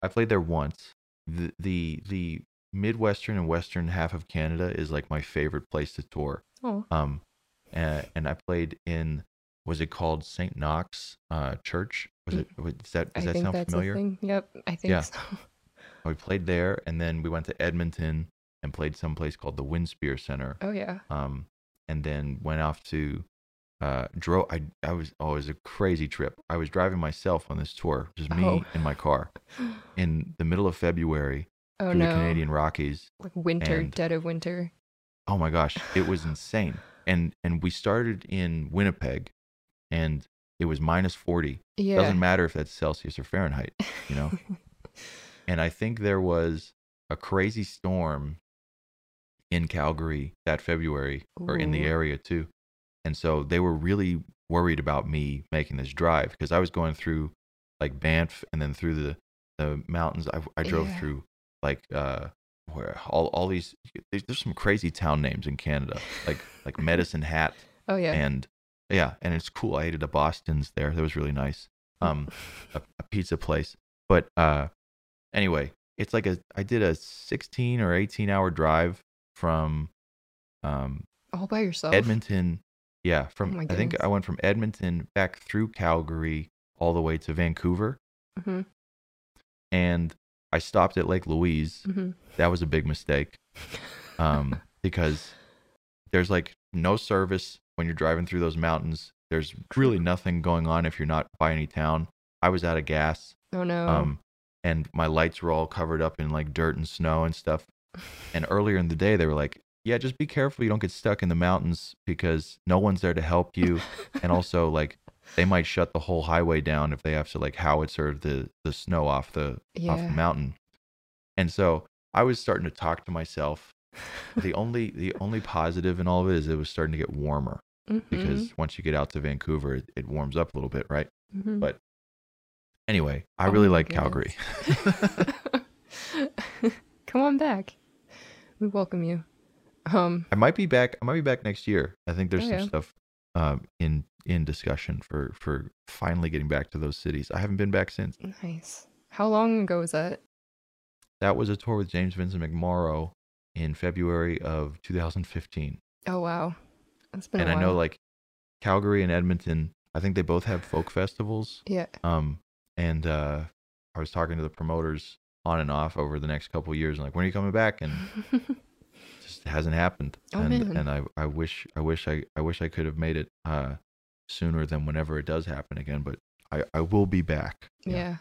I played there once. The the the midwestern and western half of Canada is like my favorite place to tour. Oh, Um and, and I played in was it called St. Knox uh church? Was it was that does I that sound familiar? thing. Yep, I think Yeah. so. We played there and then we went to Edmonton and played someplace called the Winspear Center. Oh yeah. um, and then went off to uh, drove. I I was oh, it was a crazy trip. I was driving myself on this tour, just me Oh. in my car, in the middle of February Oh through no. the Canadian Rockies. Like winter, and- dead of winter. Oh my gosh, it was insane. And and we started in Winnipeg, and it was minus forty. Yeah. Doesn't matter if that's Celsius or Fahrenheit, you know. and I think there was a crazy storm in Calgary that February or in the area too. And so they were really worried about me making this drive because I was going through like Banff and then through the, the mountains. I, I drove Yeah. through like uh where all, all these there's, there's some crazy town names in Canada like like Medicine Hat oh yeah. and yeah, and it's cool. I ate at a Boston's there. That was really nice. Um, a, a pizza place. But uh, anyway, it's like a I did a 16 or 18 hour drive from um All by yourself. Edmonton. Yeah, from Oh I think. I went from Edmonton back through Calgary all the way to Vancouver, hmm and I stopped at Lake Louise. hmm That was a big mistake. um, because there's like no service when you're driving through those mountains. There's really nothing going on if you're not by any town. I was out of gas, Oh no. um, and my lights were all covered up in like dirt and snow and stuff. And earlier in the day, they were like, "Yeah, just be careful you don't get stuck in the mountains because no one's there to help you, and also like they might shut the whole highway down if they have to like howitzer the the snow off the off the mountain." And so I was starting to talk to myself the only the only positive in all of it is it was starting to get warmer Mhm, because once you get out to Vancouver, it, it warms up a little bit, right? mhm. but- Anyway, I Oh really like goodness. Calgary. Come on back. We welcome you. Um, I might be back. I might be back next year. I think there's Oh, some stuff um, in in discussion for for finally getting back to those cities. I haven't been back since. nice. How long ago was that? That was a tour with James Vincent McMorrow in February of 2015. Oh wow, that's been. and I know like Calgary and Edmonton. I think they both have folk festivals. Yeah. Um, and uh, I was talking to the promoters on and off over the next couple of years, and like, when are you coming back? And it just hasn't happened. Oh, and man. and I, I wish I wish I I wish I could have made it uh sooner than whenever it does happen again. But I I will be back. yeah.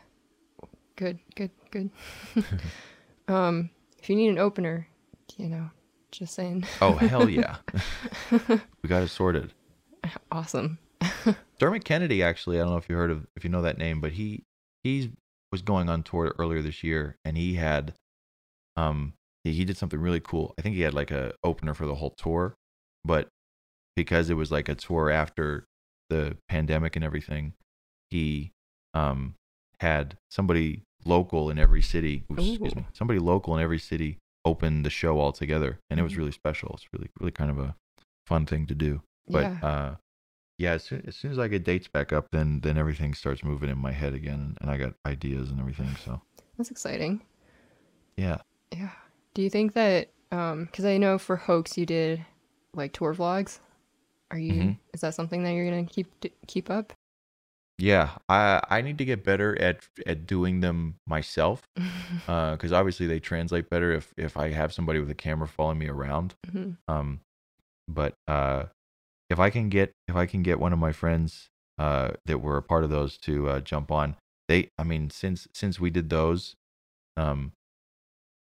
Good. Good. Good. um, if you need an opener, you know, just saying. Oh hell yeah, we got it sorted. awesome. Dermot Kennedy, actually, I don't know if you heard of if you know that name, but he he was going on tour earlier this year, and he had um he, he did something really cool. I think he had like a opener for the whole tour, but because it was like a tour after the pandemic and everything, he um had somebody local in every city. oops, excuse me, somebody local in every city open the show all together, and it was Mhm. really special. It's really really kind of a fun thing to do but yeah. uh yeah as soon, as soon as i get dates back up then then everything starts moving in my head again and i got ideas and everything so That's exciting. yeah Yeah. Do you think that um because I know for hoax you did like tour vlogs? Are you Mhm. is that something that you're gonna keep keep up? yeah i i need to get better at at doing them myself uh because obviously they translate better if if i have somebody with a camera following me around Mhm. um but uh if i can get if i can get one of my friends uh that were a part of those to uh jump on they i mean since since we did those um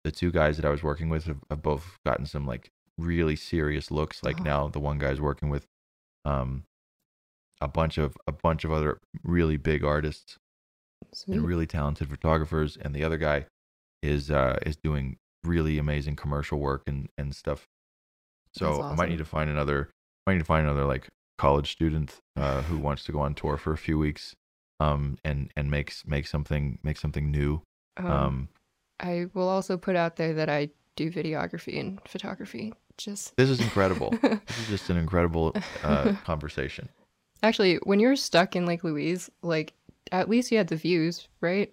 the two guys that i was working with have, have both gotten some like really serious looks like Oh. now the one guy's working with um a bunch of a bunch of other really big artists Sweet. and really talented photographers and the other guy is uh is doing really amazing commercial work and and stuff. So That's I might need to find another. Might need to find another like college student uh, who wants to go on tour for a few weeks, um, and and makes make something make something new. Um, Um, I will also put out there that I do videography and photography. Just this is incredible. this is just an incredible uh, conversation. actually, when you're stuck in Lake Louise, like at least you had the views, right?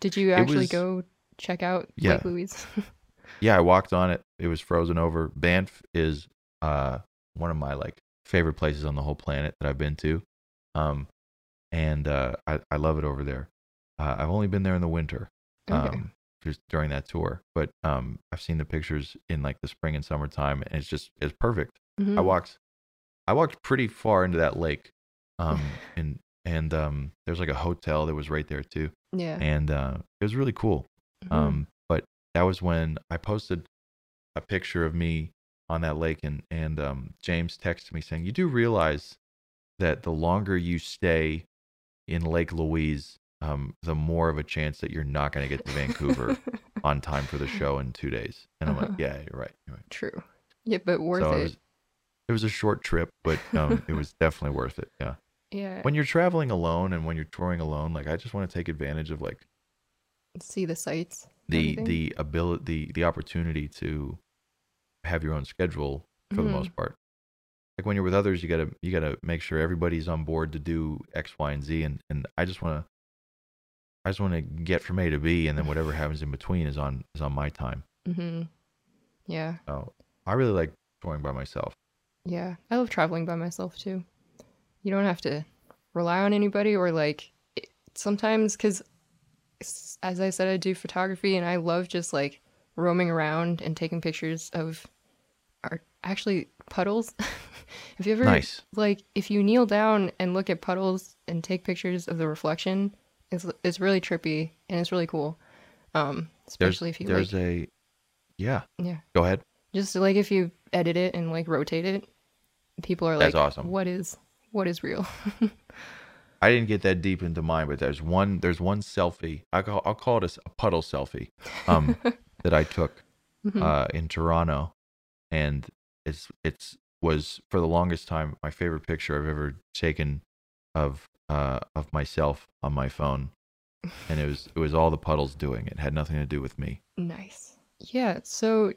Did you actually was- go check out Yeah. Lake Louise? Yeah, I walked on it. It was frozen over. Banff is uh one of my like favorite places on the whole planet that I've been to. Um and uh I, I love it over there. Uh, I've only been there in the winter. Okay. Um just during that tour. But um I've seen the pictures in like the spring and summertime and it's just it's perfect. I Mhm. walked I walked pretty far into that lake. Um and and um there's like a hotel that was right there too. yeah. And uh it was really cool. Mhm. Um, but that was when I posted a picture of me on that lake, and and um, James texted me saying, "You do realize that the longer you stay in Lake Louise, um, the more of a chance that you're not going to get to Vancouver on time for the show in two days." And I'm Uh-huh. like, "Yeah, you're right." You're right. True. Yeah, but worth So it. it was, it was a short trip, but um, it was definitely worth it. Yeah. yeah. When you're traveling alone and when you're touring alone, like I just want to take advantage of like See the sights. the the ability the, the opportunity to have your own schedule for the Mhm. most part like when you're with others you gotta you gotta make sure everybody's on board to do x y and z and and i just want to i just want to get from a to b and then whatever happens in between is on is on my time Mm-hmm. Yeah. so i really like touring by myself Yeah. I love traveling by myself too. You don't have to rely on anybody or like it, sometimes because as I said, I do photography and I love just like roaming around and taking pictures of art, actually puddles. if you ever nice like if you kneel down and look at puddles and take pictures of the reflection, it's it's really trippy and it's really cool. Um, there's especially if you there's like a yeah yeah, go ahead just like if you edit it and like rotate it, people are like, That's awesome. What is what is real? I didn't get that deep into mine, but there's one there's one selfie. I call I'll call it a, a puddle selfie um, that I took Mhm. uh, in Toronto, and it's it's was for the longest time my favorite picture I've ever taken of uh, of myself on my phone, and it was it was all the puddles doing it. had nothing to do with me. nice. Yeah. So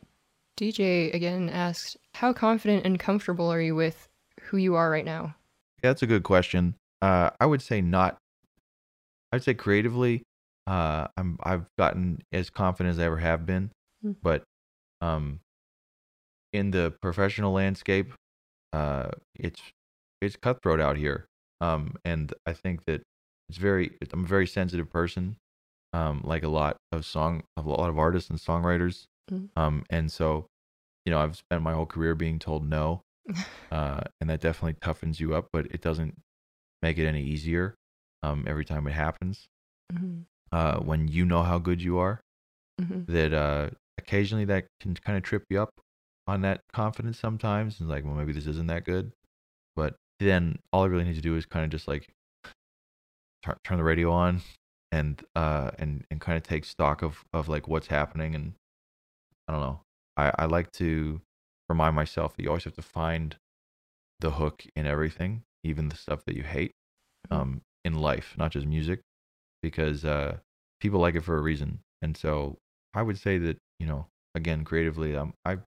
DJ again asked, how confident and comfortable are you with who you are right now? Yeah, that's a good question. Uh, I would say not. I'd say creatively, uh, I'm I've gotten as confident as I ever have been, Hmm. but um, in the professional landscape, uh, it's it's cutthroat out here. Um, and I think that it's very. I'm a very sensitive person, um, like a lot of song, of a lot of artists and songwriters. Mhm. Um, and so, you know, I've spent my whole career being told no, uh, and that definitely toughens you up, but it doesn't make it any easier um, every time it happens. Mhm. Uh, when you know how good you are, Mhm. that uh, occasionally that can kind of trip you up on that confidence sometimes. And like, well, maybe this isn't that good. But then all I really need to do is kind of just like turn, turn the radio on and uh and and kind of take stock of of like what's happening and I don't know. I I like to remind myself that you always have to find the hook in everything, even the stuff that you hate, Mhm. um, in life, not just music, because uh, people like it for a reason. And so I would say that you know, again, creatively, um, I,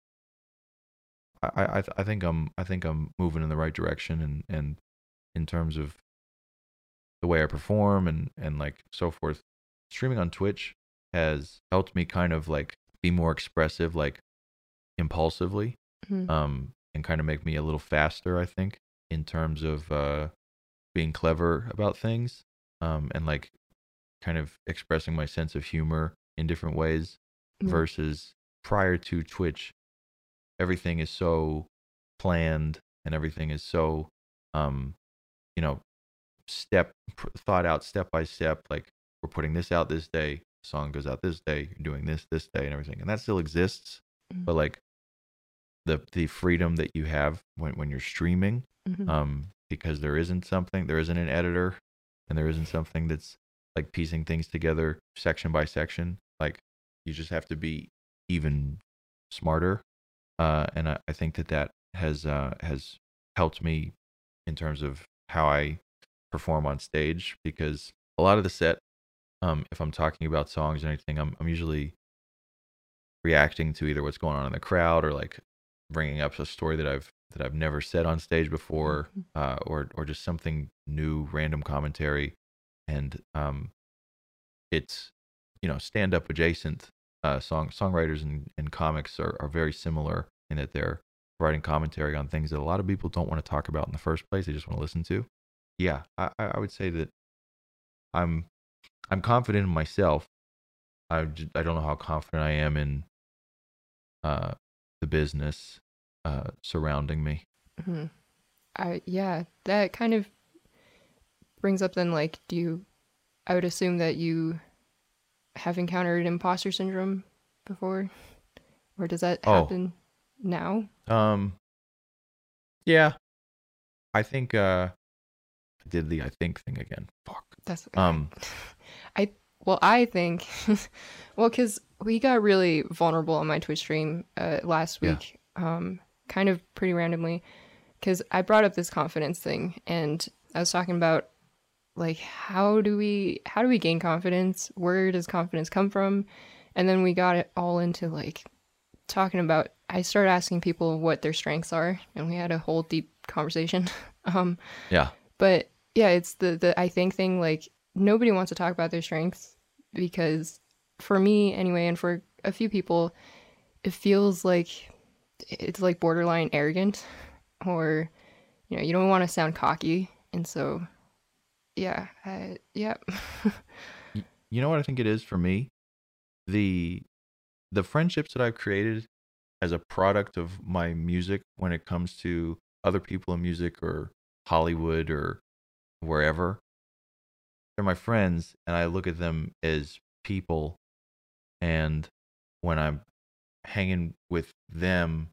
I, I, I think I'm, I think I'm moving in the right direction, and and in terms of the way I perform and and like so forth, streaming on Twitch has helped me kind of like be more expressive, like impulsively Mhm. um, and kind of make me a little faster, I think, in terms of uh, being clever about things um, and like kind of expressing my sense of humor in different ways Yeah. versus prior to Twitch, everything is so planned and everything is so, um, you know, step pr- thought out step by step. Like we're putting this out this day, song goes out this day, you're doing this this day, and everything, and that still exists. Mhm. But like the the freedom that you have when when you're streaming, Mhm. um, because there isn't something, there isn't an editor, and there isn't something that's like piecing things together section by section. Like you just have to be even smarter. Uh, and I, I think that that has uh, has helped me in terms of how I perform on stage because a lot of the set, um, if I'm talking about songs or anything, I'm I'm usually reacting to either what's going on in the crowd or like bringing up a story that I've that I've never said on stage before, Mhm. uh, or or just something new, random commentary, and um, it's you know stand up adjacent. Uh, song songwriters and, and comics are, are very similar in that they're writing commentary on things that a lot of people don't want to talk about in the first place. They just want to listen to. Yeah, I, I would say that I'm I'm confident in myself. I I don't know how confident I am in uh, the business uh, surrounding me. Mhm. I yeah, that kind of brings up then like do you I would assume that you have encountered imposter syndrome before or does that Oh. happen now? Um, yeah, I think uh, I did the I think thing again. Fuck. That's Um, I well, I think well cuz we got really vulnerable on my Twitch stream uh, last Yeah. week. Um kind of pretty randomly cuz I brought up this confidence thing and I was talking about like how do we how do we gain confidence? Where does confidence come from? And then we got it all into like talking about I started asking people what their strengths are and we had a whole deep conversation. um yeah, but yeah, it's the the I think thing. Like nobody wants to talk about their strengths because for me anyway, and for a few people, it feels like it's like borderline arrogant, or you know, you don't want to sound cocky, and so yeah, yeah, you know what I think it is for me? The the friendships that I've created as a product of my music when it comes to other people in music or Hollywood or wherever. They're my friends and I look at them as people and when I'm hanging with them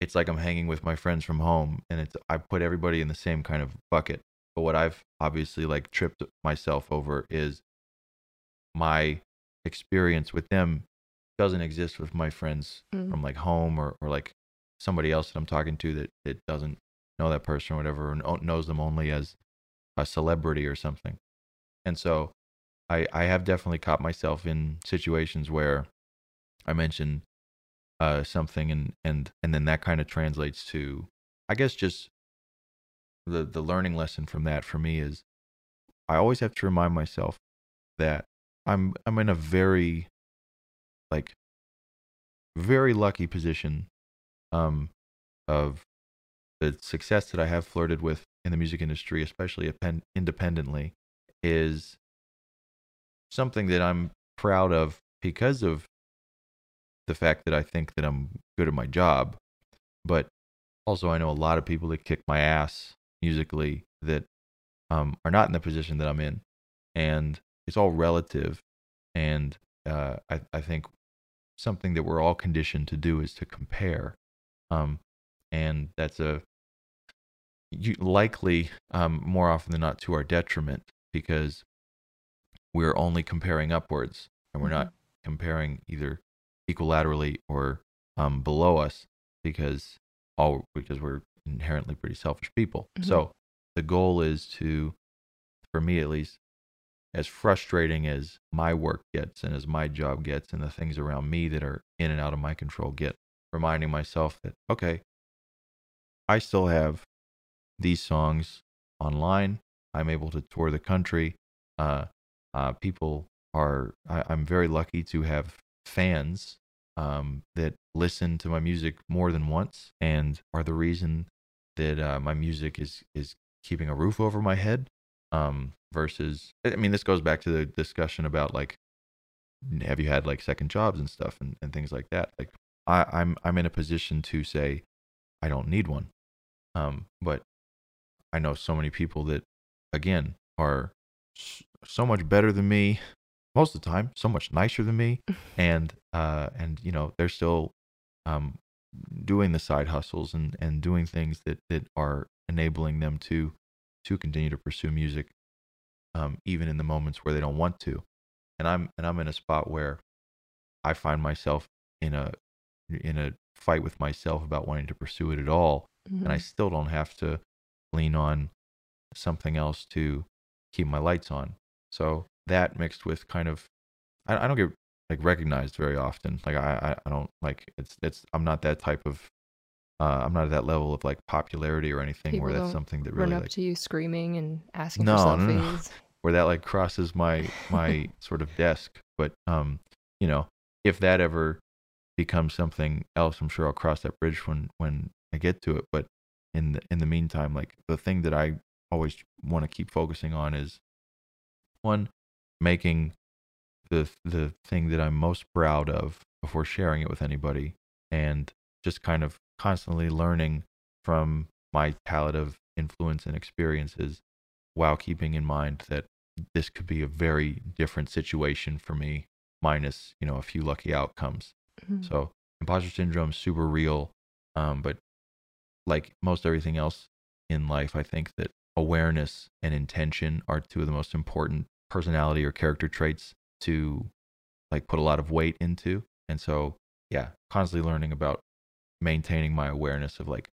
it's like I'm hanging with my friends from home and it's I put everybody in the same kind of bucket. But what I've obviously like tripped myself over is my experience with them doesn't exist with my friends Mm. from like home or, or like somebody else that I'm talking to that it doesn't know that person or whatever or knows them only as a celebrity or something. And so I I have definitely caught myself in situations where I mention uh something and and and then that kind of translates to I guess just the the learning lesson from that for me is I always have to remind myself that I'm I'm in a very like very lucky position um of the success that I have flirted with in the music industry, especially independently, is something that I'm proud of because of the fact that I think that I'm good at my job. But also, I know a lot of people that kick my ass musically that um, are not in the position that I'm in, and it's all relative. And uh, I, I think something that we're all conditioned to do is to compare, um, and that's a you, likely um, more often than not to our detriment because we're only comparing upwards and we're not comparing either equilaterally or um, below us because all because we're inherently pretty selfish people. Mhm. So the goal is to, for me at least, as frustrating as my work gets and as my job gets and the things around me that are in and out of my control get, reminding myself that okay, I still have these songs online. I'm able to tour the country. Uh, uh, people are. I, I'm very lucky to have fans um, that listen to my music more than once and are the reason that uh, my music is is keeping a roof over my head. Um, versus, I mean, this goes back to the discussion about like, have you had like second jobs and stuff and, and things like that. Like, I, I'm I'm in a position to say, I don't need one. Um, but I know so many people that, again, are so much better than me most of the time, so much nicer than me, and uh, and you know they're still um, doing the side hustles and and doing things that that are enabling them to to continue to pursue music, um, even in the moments where they don't want to. And I'm and I'm in a spot where I find myself in a in a fight with myself about wanting to pursue it at all and I Mhm. still don't have to lean on something else to keep my lights on. So that mixed with kind of, I, I don't get like recognized very often. Like I, I, I don't like it's it's I'm not that type of, uh, I'm not at that level of like popularity or anything People where that's something that really run up like to you screaming and asking No, for no, no. selfies. where that like crosses my my sort of desk. But um, you know, if that ever becomes something else, I'm sure I'll cross that bridge when when I get to it. But in the in the meantime, like the thing that I always want to keep focusing on is one, making the the thing that I'm most proud of before sharing it with anybody, and just kind of constantly learning from my palette of influence and experiences while keeping in mind that this could be a very different situation for me minus you know a few lucky outcomes Mhm. so imposter syndrome super real um, but like most everything else in life i think that awareness and intention are two of the most important personality or character traits to like put a lot of weight into. And so yeah constantly learning about maintaining my awareness of like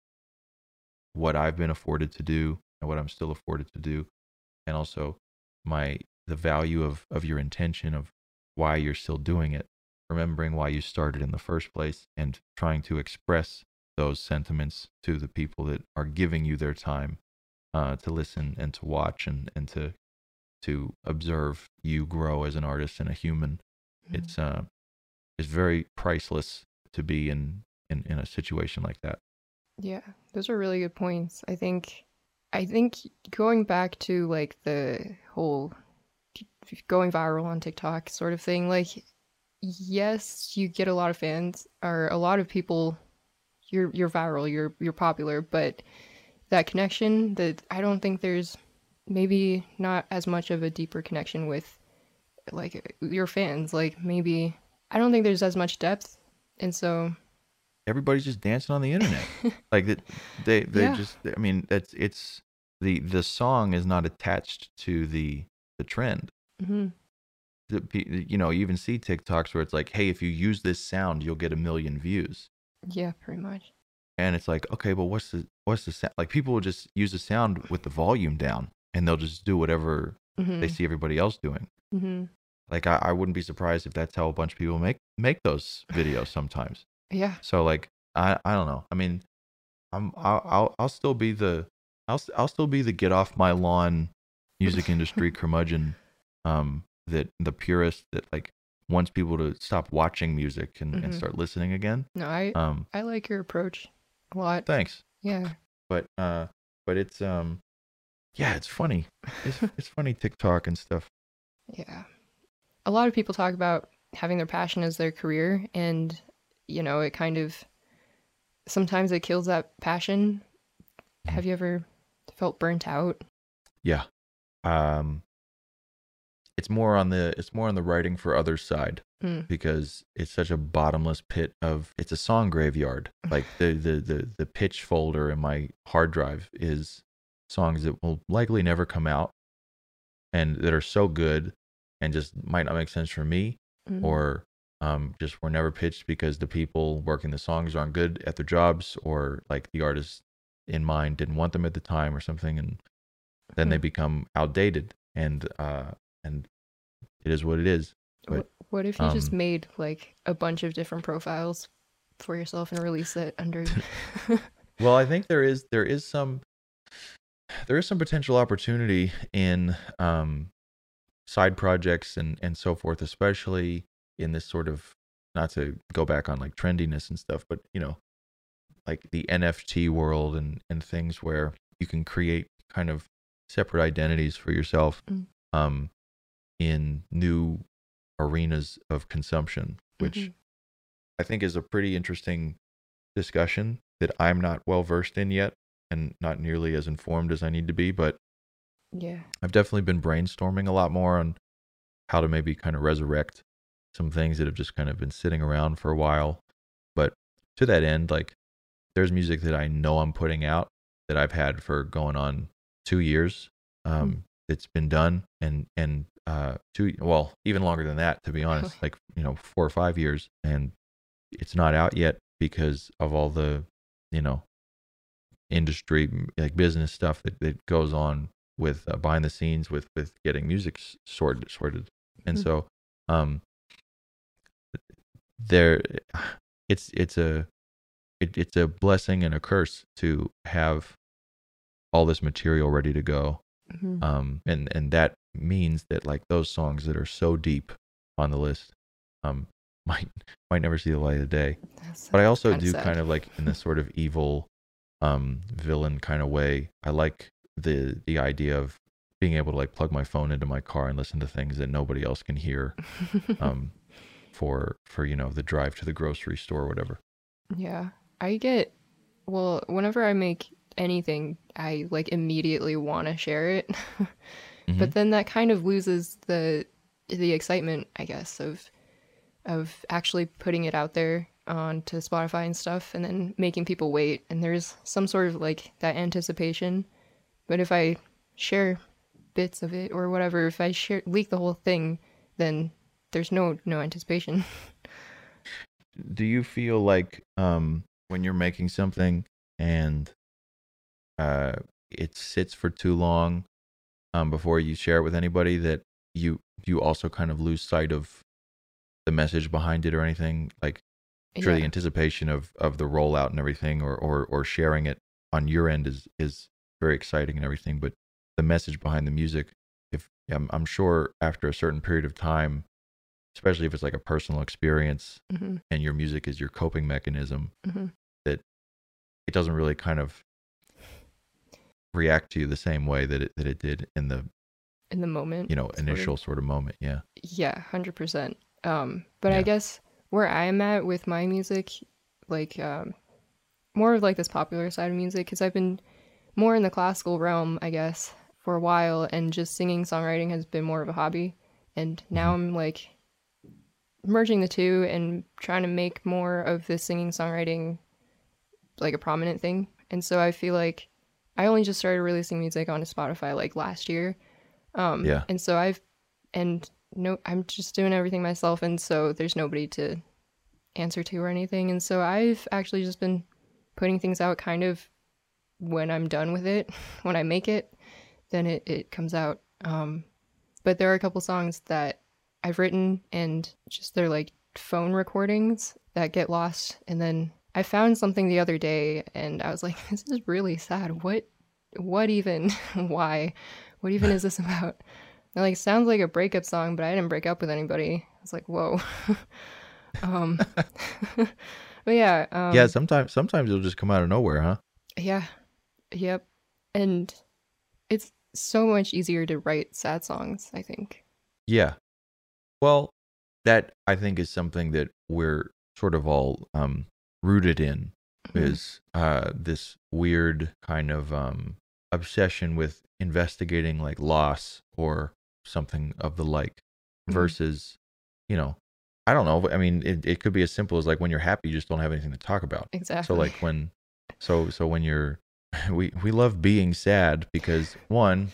what i've been afforded to do and what i'm still afforded to do. And also my the value of of your intention of why you're still doing it remembering why you started in the first place and trying to express those sentiments to the people that are giving you their time uh, to listen and to watch and and to to observe you grow as an artist and a human Mhm. it's uh it's very priceless to be in in, in a situation like that Yeah, those are really good points. I think I think going back to like the whole going viral on TikTok sort of thing, like yes, you get a lot of fans or a lot of people you're you're viral, you're you're popular, but that connection that I don't think there's maybe not as much of a deeper connection with like your fans. Like maybe I don't think there's as much depth. And so everybody's just dancing on the internet like that they they Yeah. just i mean it's it's the the song is not attached to the the trend mhm. the, you know you even see tiktoks where it's like hey if you use this sound you'll get a million views yeah, pretty much. and it's like okay but what's the what's the sound like people will just use the sound with the volume down and they'll just do whatever Mhm. they see everybody else doing Mhm. like I, I wouldn't be surprised if that's how a bunch of people make make those videos sometimes Yeah. So like I I don't know. I mean, I'm I'll I'll, I'll still be the I'll I'll still be the get off my lawn music industry curmudgeon um that the purist that like wants people to stop watching music and, and Mhm. start listening again. No, I Um I like your approach a lot. thanks. Yeah. But uh but it's um yeah, it's funny. It's it's funny TikTok and stuff. Yeah. A lot of people talk about having their passion as their career and you know, it kind of sometimes it kills that passion. Mhm. Have you ever felt burnt out? Yeah. Um it's more on the it's more on the writing for other side Mm. because it's such a bottomless pit of it's a song graveyard. Like the the the the pitch folder in my hard drive is songs that will likely never come out and that are so good and just might not make sense for me Mhm. or um, just were never pitched because the people working the songs aren't good at their jobs or like the artist in mind didn't want them at the time or something and then they Hmm. become outdated and uh and it is what it is but, what if you just um, made like a bunch of different profiles for yourself and release it under well i think there is there is some there is some potential opportunity in um side projects and and so forth especially in this sort of not to go back on like trendiness and stuff but you know like the nft world and and things where you can create kind of separate identities for yourself Mm. um in new arenas of consumption which Mhm. I think is a pretty interesting discussion that I'm not well versed in yet and not nearly as informed as I need to be, but yeah. I've definitely been brainstorming a lot more on how to maybe kind of resurrect some things that have just kind of been sitting around for a while. But to that end, like there's music that I know I'm putting out that I've had for going on two years. Um, It's been done and and uh two well even longer than that to be honest, like you know four or five years, and it's not out yet because of all the you know industry like business stuff that, that goes on with uh, behind the scenes with with getting music sorted sorted and Mhm. so um there it's it's a it, it's a blessing and a curse to have all this material ready to go Mhm. um and and that means that like those songs that are so deep on the list um might might never see the light of the day That's but i also do sad. kind of like in this sort of evil um villain kind of way i like the the idea of being able to like plug my phone into my car and listen to things that nobody else can hear um for for you know the drive to the grocery store or whatever Yeah. I get well, whenever I make anything, I like immediately want to share it. Mhm. But then that kind of loses the the excitement, I guess, of of actually putting it out there onto Spotify and stuff and then making people wait and there's some sort of like that anticipation. But if I share bits of it or whatever, if I share leak the whole thing, then there's no no anticipation. do you feel like um when you're making something and uh it sits for too long um before you share it with anybody that you you also kind of lose sight of the message behind it or anything like sure the anticipation of of the rollout and everything or or or sharing it on your end is is very exciting and everything but the message behind the music if I'm, I'm sure after a certain period of time especially if it's like a personal experience Mhm. and your music is your coping mechanism Mhm. that it doesn't really kind of react to you the same way that it that it did in the In the moment. you know sort of. initial sort of moment yeah Yeah, hundred percent. Um, but I guess where I'm at with my music, like um, more of like this popular side of music, because I've been more in the classical realm, I guess, for a while, and just singing songwriting has been more of a hobby. And now I'm like merging the two and trying to make more of the singing songwriting like a prominent thing. And so I feel like I only just started releasing music onto Spotify like last year. Um, Yeah. And so I've, and no, I'm just doing everything myself. And so there's nobody to answer to or anything. And so I've actually just been putting things out kind of when I'm done with it, when I make it, then it, it comes out. Um, but there are a couple songs that I've written and just they're like phone recordings that get lost. And then I found something the other day and I was like, this is really sad. What, what even, why, what even is this about? It like sounds like a breakup song, but I didn't break up with anybody. I was like, whoa. um, but yeah, um, yeah sometimes sometimes it'll just come out of nowhere huh yeah. Yep. And it's so much easier to write sad songs, I think. Yeah. Well, that I think is something that we're sort of all um, rooted in Mhm. is uh, this weird kind of um, obsession with investigating like loss or something of the like Mhm. versus, you know, I don't know. I mean, it, it could be as simple as like when you're happy, you just don't have anything to talk about. Exactly. So like when, so so when you're, we we love being sad because one,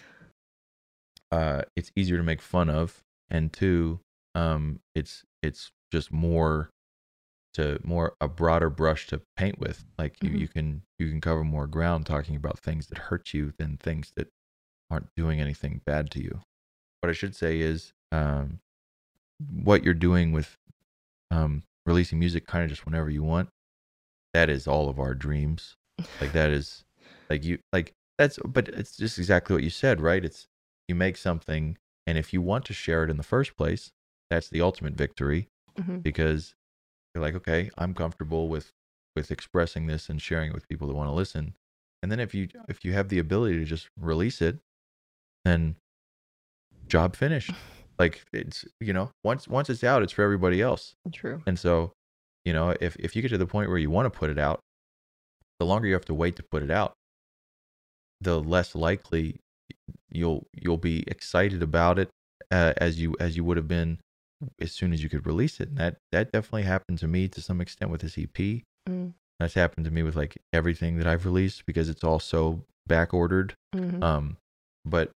uh, it's easier to make fun of, and two, um, it's it's just more to more a broader brush to paint with. Like you, Mhm. you can you can cover more ground talking about things that hurt you than things that aren't doing anything bad to you. What I should say is, um, what you're doing with um, releasing music kind of just whenever you want. That is all of our dreams. Like that is like you like that's but it's just exactly what you said, right? It's you make something and if you want to share it in the first place, that's the ultimate victory Mhm. because you're like, okay, I'm comfortable with with expressing this and sharing it with people that want to listen. And then if you if you have the ability to just release it, then job finished. Like it's you know, once once it's out, it's for everybody else. True. And so, you know, if if you get to the point where you want to put it out, the longer you have to wait to put it out, the less likely you'll you'll be excited about it uh, as you as you would have been as soon as you could release it. And that that definitely happened to me to some extent with this EP. Mm. That's happened to me with like everything that I've released because it's all so back ordered. Mhm. Um, but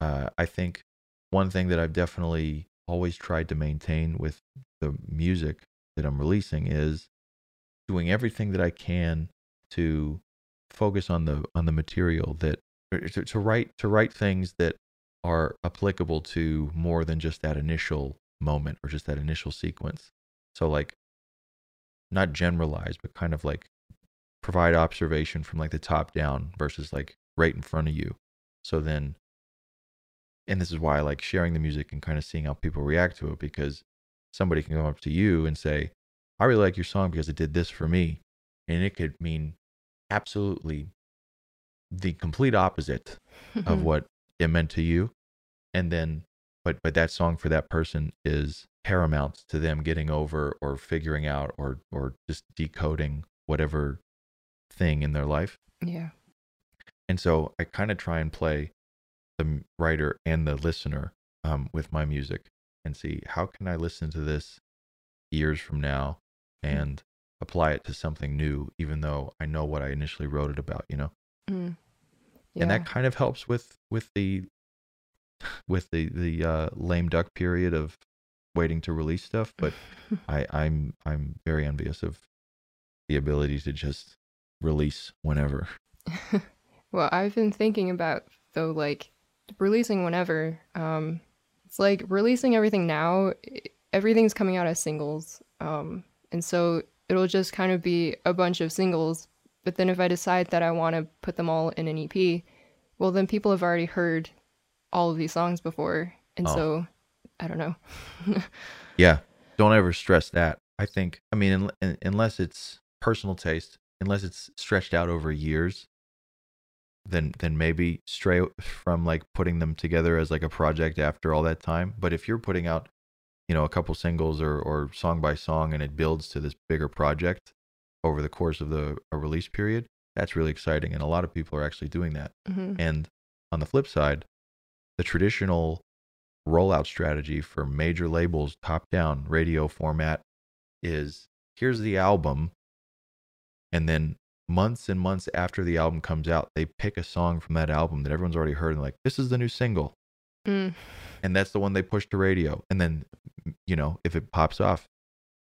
uh, I think one thing that I've definitely always tried to maintain with the music that I'm releasing is doing everything that I can to focus on the on the material that er, to, to write to write things that are applicable to more than just that initial moment or just that initial sequence. So like not generalized, but kind of like provide observation from like the top down versus like right in front of you. So then and this is why I like sharing the music and kind of seeing how people react to it because somebody can come up to you and say, I really like your song because it did this for me. And it could mean absolutely the complete opposite of what it meant to you. And then, but, but that song for that person is paramount to them getting over or figuring out or, or just decoding whatever thing in their life. Yeah. And so I kind of try and play the writer and the listener um, with my music and see how can I listen to this years from now Mm. and apply it to something new, even though I know what I initially wrote it about, you know. Mm. Yeah. And that kind of helps with with the with the the uh, lame duck period of waiting to release stuff. But I I'm I'm very envious of the ability to just release whenever. well, I've been thinking about though, like releasing whenever. Um, it's like releasing everything now. Everything's coming out as singles, um, and so it'll just kind of be a bunch of singles. But then if I decide that I want to put them all in an EP, well, then people have already heard all of these songs before, and Oh. so I don't know. Yeah, don't ever stress that. I think, I mean, un- un- unless it's personal taste, unless it's stretched out over years, then then maybe stray from like putting them together as like a project after all that time. But if you're putting out, you know, a couple singles or or song by song, and it builds to this bigger project over the course of the a release period, that's really exciting, and a lot of people are actually doing that. hmm And on the flip side, the traditional rollout strategy for major labels, top down radio format, is here's the album. And then months and months after the album comes out, they pick a song from that album that everyone's already heard and like, this is the new single. Mm. And that's the one they push to radio. And then, you know, if it pops off,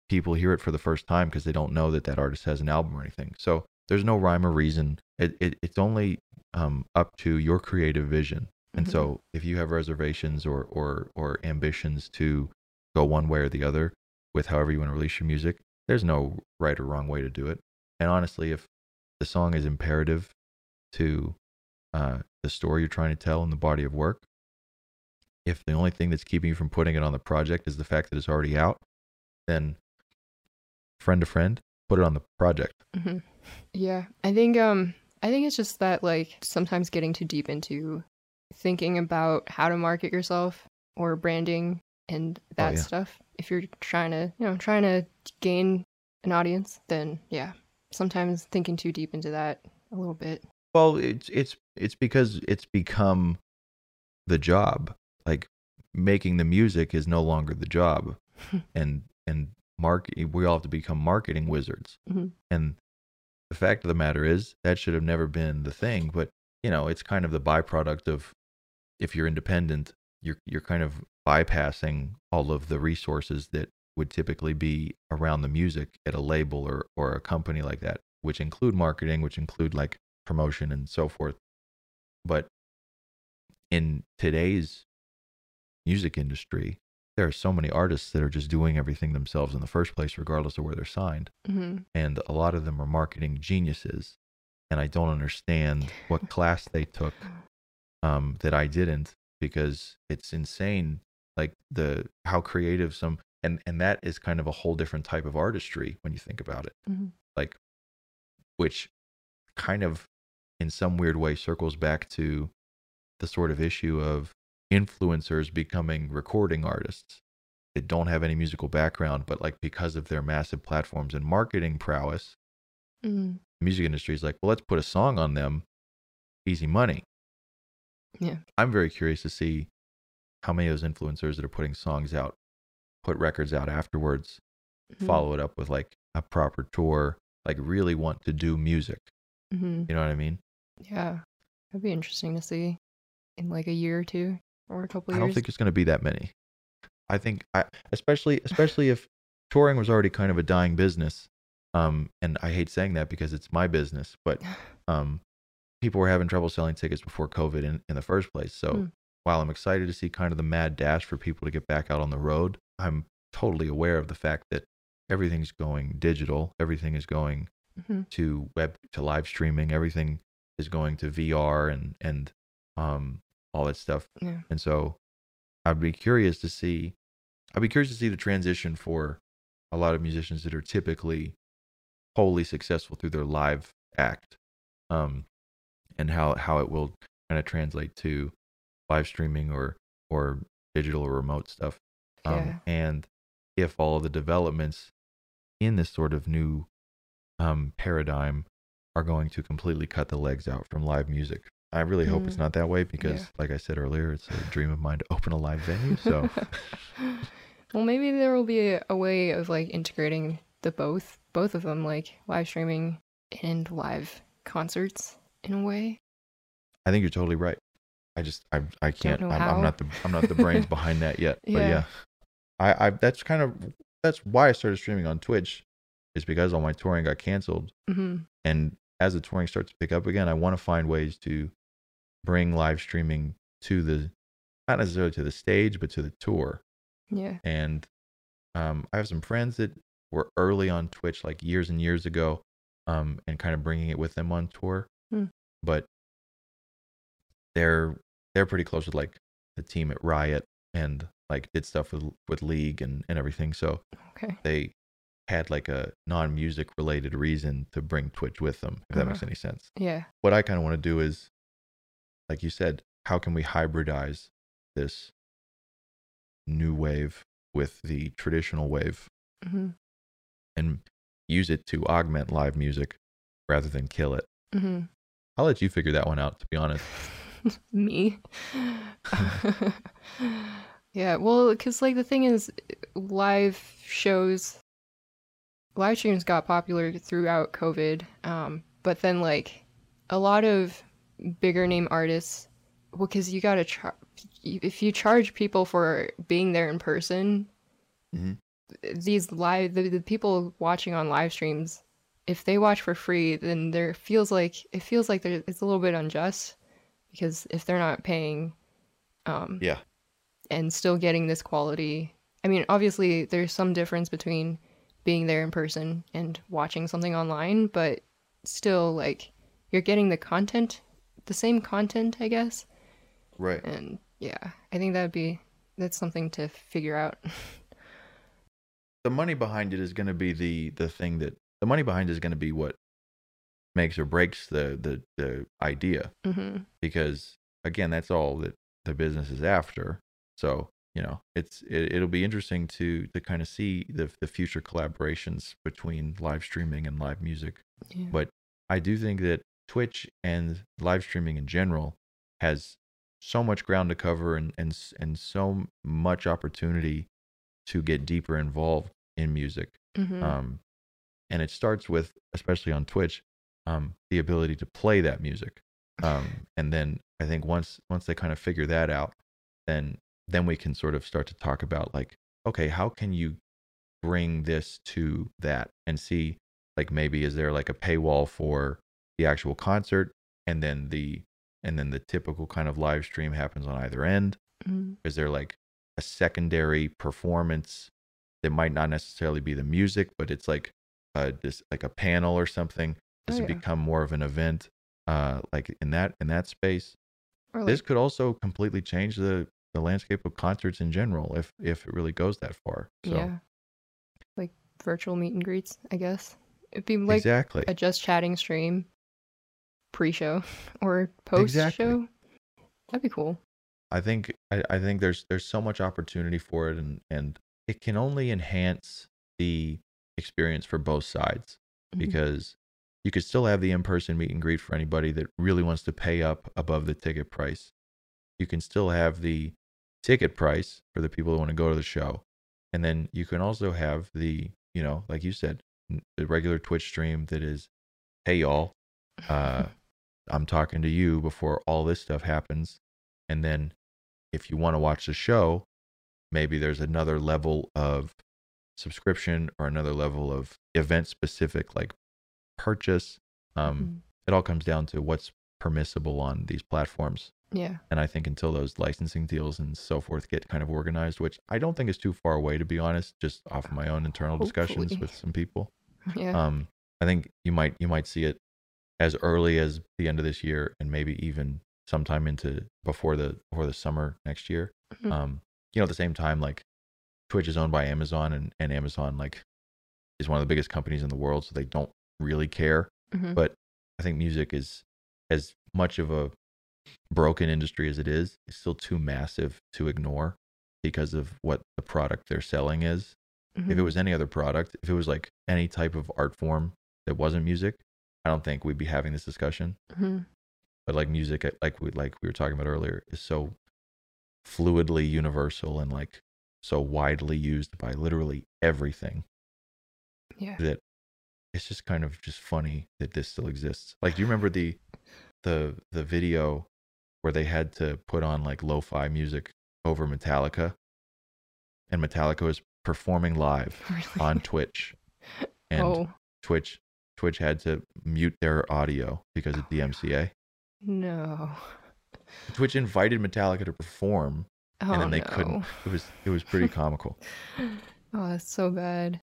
people hear it for the first time because they don't know that that artist has an album or anything. So there's no rhyme or reason. It, it it's only um, up to your creative vision. And Mhm. so if you have reservations or or or ambitions to go one way or the other with however you want to release your music, there's no right or wrong way to do it. And honestly, if the song is imperative to uh, the story you're trying to tell in the body of work, if the only thing that's keeping you from putting it on the project is the fact that it's already out, then friend to friend, put it on the project. hmm Yeah, I think um I think it's just that like sometimes getting too deep into thinking about how to market yourself or branding and that yeah. stuff. If you're trying to, you know, trying to gain an audience, then yeah, sometimes thinking too deep into that a little bit. Well, it's it's it's because it's become the job. Like making the music is no longer the job, and and mark we all have to become marketing wizards. Mhm. And the fact of the matter is that should have never been the thing. But you know, it's kind of the byproduct of if you're independent, you're you're kind of bypassing all of the resources that would typically be around the music at a label or or a company like that, which include marketing, which include like promotion and so forth. But in today's music industry, there are so many artists that are just doing everything themselves in the first place, regardless of where they're signed. hmm And a lot of them are marketing geniuses. And I don't understand what class they took um, that I didn't because it's insane. Like the how creative some and and that is kind of a whole different type of artistry when you think about it. Mhm. like which kind of in some weird way circles back to the sort of issue of influencers becoming recording artists. That don't have any musical background but like because of their massive platforms and marketing prowess hmm the music industry is like well let's put a song on them. Easy money. Yeah. i'm very curious to see how many of those influencers that are putting songs out put records out afterwards Mhm. follow it up with like a proper tour like really want to do music hmm you know what i mean Yeah, that'd be interesting to see in like a year or two or a couple I years. I don't think it's going to be that many. I think, I, especially especially if touring was already kind of a dying business. Um, and I hate saying that because it's my business, but um, people were having trouble selling tickets before COVID in, in the first place. So Mm. while I'm excited to see kind of the mad dash for people to get back out on the road, I'm totally aware of the fact that everything's going digital, everything is going hmm to web to live streaming, everything is going to VR and and um all that stuff. Yeah. And so I'd be curious to see I'd be curious to see the transition for a lot of musicians that are typically wholly successful through their live act. Um and how how it will kind of translate to live streaming or or digital or remote stuff. Um Yeah. and if all of the developments in this sort of new um paradigm are going to completely cut the legs out from live music. I really hope it's Mm. not that way because Yeah. like I said earlier, it's a dream of mine to open a live venue. So well, maybe there will be a, a way of like integrating the both, both of them, like live streaming and live concerts in a way. I think you're totally right. I just I I can't I'm. I'm not the I'm not the brains behind that yet. But Yeah. yeah. I I that's kind of that's why I started streaming on Twitch is because all my touring got canceled hmm and as the touring starts to pick up again, I want to find ways to bring live streaming to the not necessarily to the stage but to the tour. Yeah. and um, I have some friends that were early on Twitch, like years and years ago, um, and kind of bringing it with them on tour. Hmm. But they're they're pretty close with like the team at Riot and like did stuff with with League and and everything. So Okay. they had like a non music related reason to bring Twitch with them. If that makes Uh-huh. any sense. Yeah. What I kind of want to do is, like you said, how can we hybridize this new wave with the traditional wave hmm and use it to augment live music rather than kill it. hmm I'll let you figure that one out, to be honest. Me. yeah, well, because like the thing is, live shows, live streams got popular throughout COVID. Um, but then like a lot of bigger name artists, well, because you gotta char- if you charge people for being there in person, Mhm. these live the, the people watching on live streams if they watch for free then there feels like it feels like it's a little bit unjust because if they're not paying um Yeah. And still getting this quality. I mean obviously there's some difference between being there in person and watching something online but still like you're getting the content the same content i guess. Right. and yeah i think that'd be that's something to figure out. The money behind it is going to be the the thing that the money behind it is going to be what makes or breaks the the the idea. Hmm because again, that's all that the business is after. So you know, it's it, it'll be interesting to to kind of see the the future collaborations between live streaming and live music. yeah. But I do think that Twitch and live streaming in general has so much ground to cover and and and so much opportunity to get deeper involved in music. Mhm. Um, and it starts with, especially on Twitch, um, the ability to play that music. Um, and then I think once once they kind of figure that out, then then we can sort of start to talk about like, okay, how can you bring this to that and see like maybe is there like a paywall for the actual concert and then the and then the typical kind of live stream happens on either end Mhm. is there like a secondary performance that might not necessarily be the music but it's like uh just like a panel or something does Oh, it yeah. become more of an event uh like in that in that space Or this could also completely change the the landscape of concerts in general if if it really goes that far so yeah, like virtual meet and greets. I guess it'd be like exactly a just chatting stream, pre-show or post-show. Exactly. That'd be cool. I think I, I think there's there's so much opportunity for it and and it can only enhance the experience for both sides Mhm. because you could still have the in-person meet and greet for anybody that really wants to pay up above the ticket price. You can still have the ticket price for the people that want to go to the show. And then you can also have the, you know, like you said, the regular Twitch stream that is, hey y'all, uh, I'm talking to you before all this stuff happens. And then if you want to watch the show, maybe there's another level of subscription or another level of event specific like purchase. Um, Mhm. It all comes down to what's permissible on these platforms. Yeah. And I think until those licensing deals and so forth get kind of organized, which I don't think is too far away to be honest, just off of my own internal discussions with some people. Yeah. Um, I think you might you might see it as early as the end of this year and maybe even sometime into before the before the summer next year. Mhm. Um, you know, at the same time, like Twitch is owned by Amazon and, and Amazon like is one of the biggest companies in the world, so they don't really care. Mhm. But I think music is as much of a broken industry as it is, it's still too massive to ignore because of what the product they're selling is. If it Mhm. was any other product, if it was like any type of art form that wasn't music, I don't think we'd be having this discussion. Mhm. But like music, uh, like we like we were talking about earlier, is so fluidly universal and like so widely used by literally everything Yeah. that it's just kind of just funny that this still exists. Like, do you remember the the the video where they had to put on like lo-fi music over Metallica, and Metallica was performing live Really? on Twitch, and oh Twitch Twitch had to mute their audio because of Oh DMCA. no. Twitch invited Metallica to perform, Oh and then oh, they no. couldn't. It was it was pretty comical. Oh, that's so bad.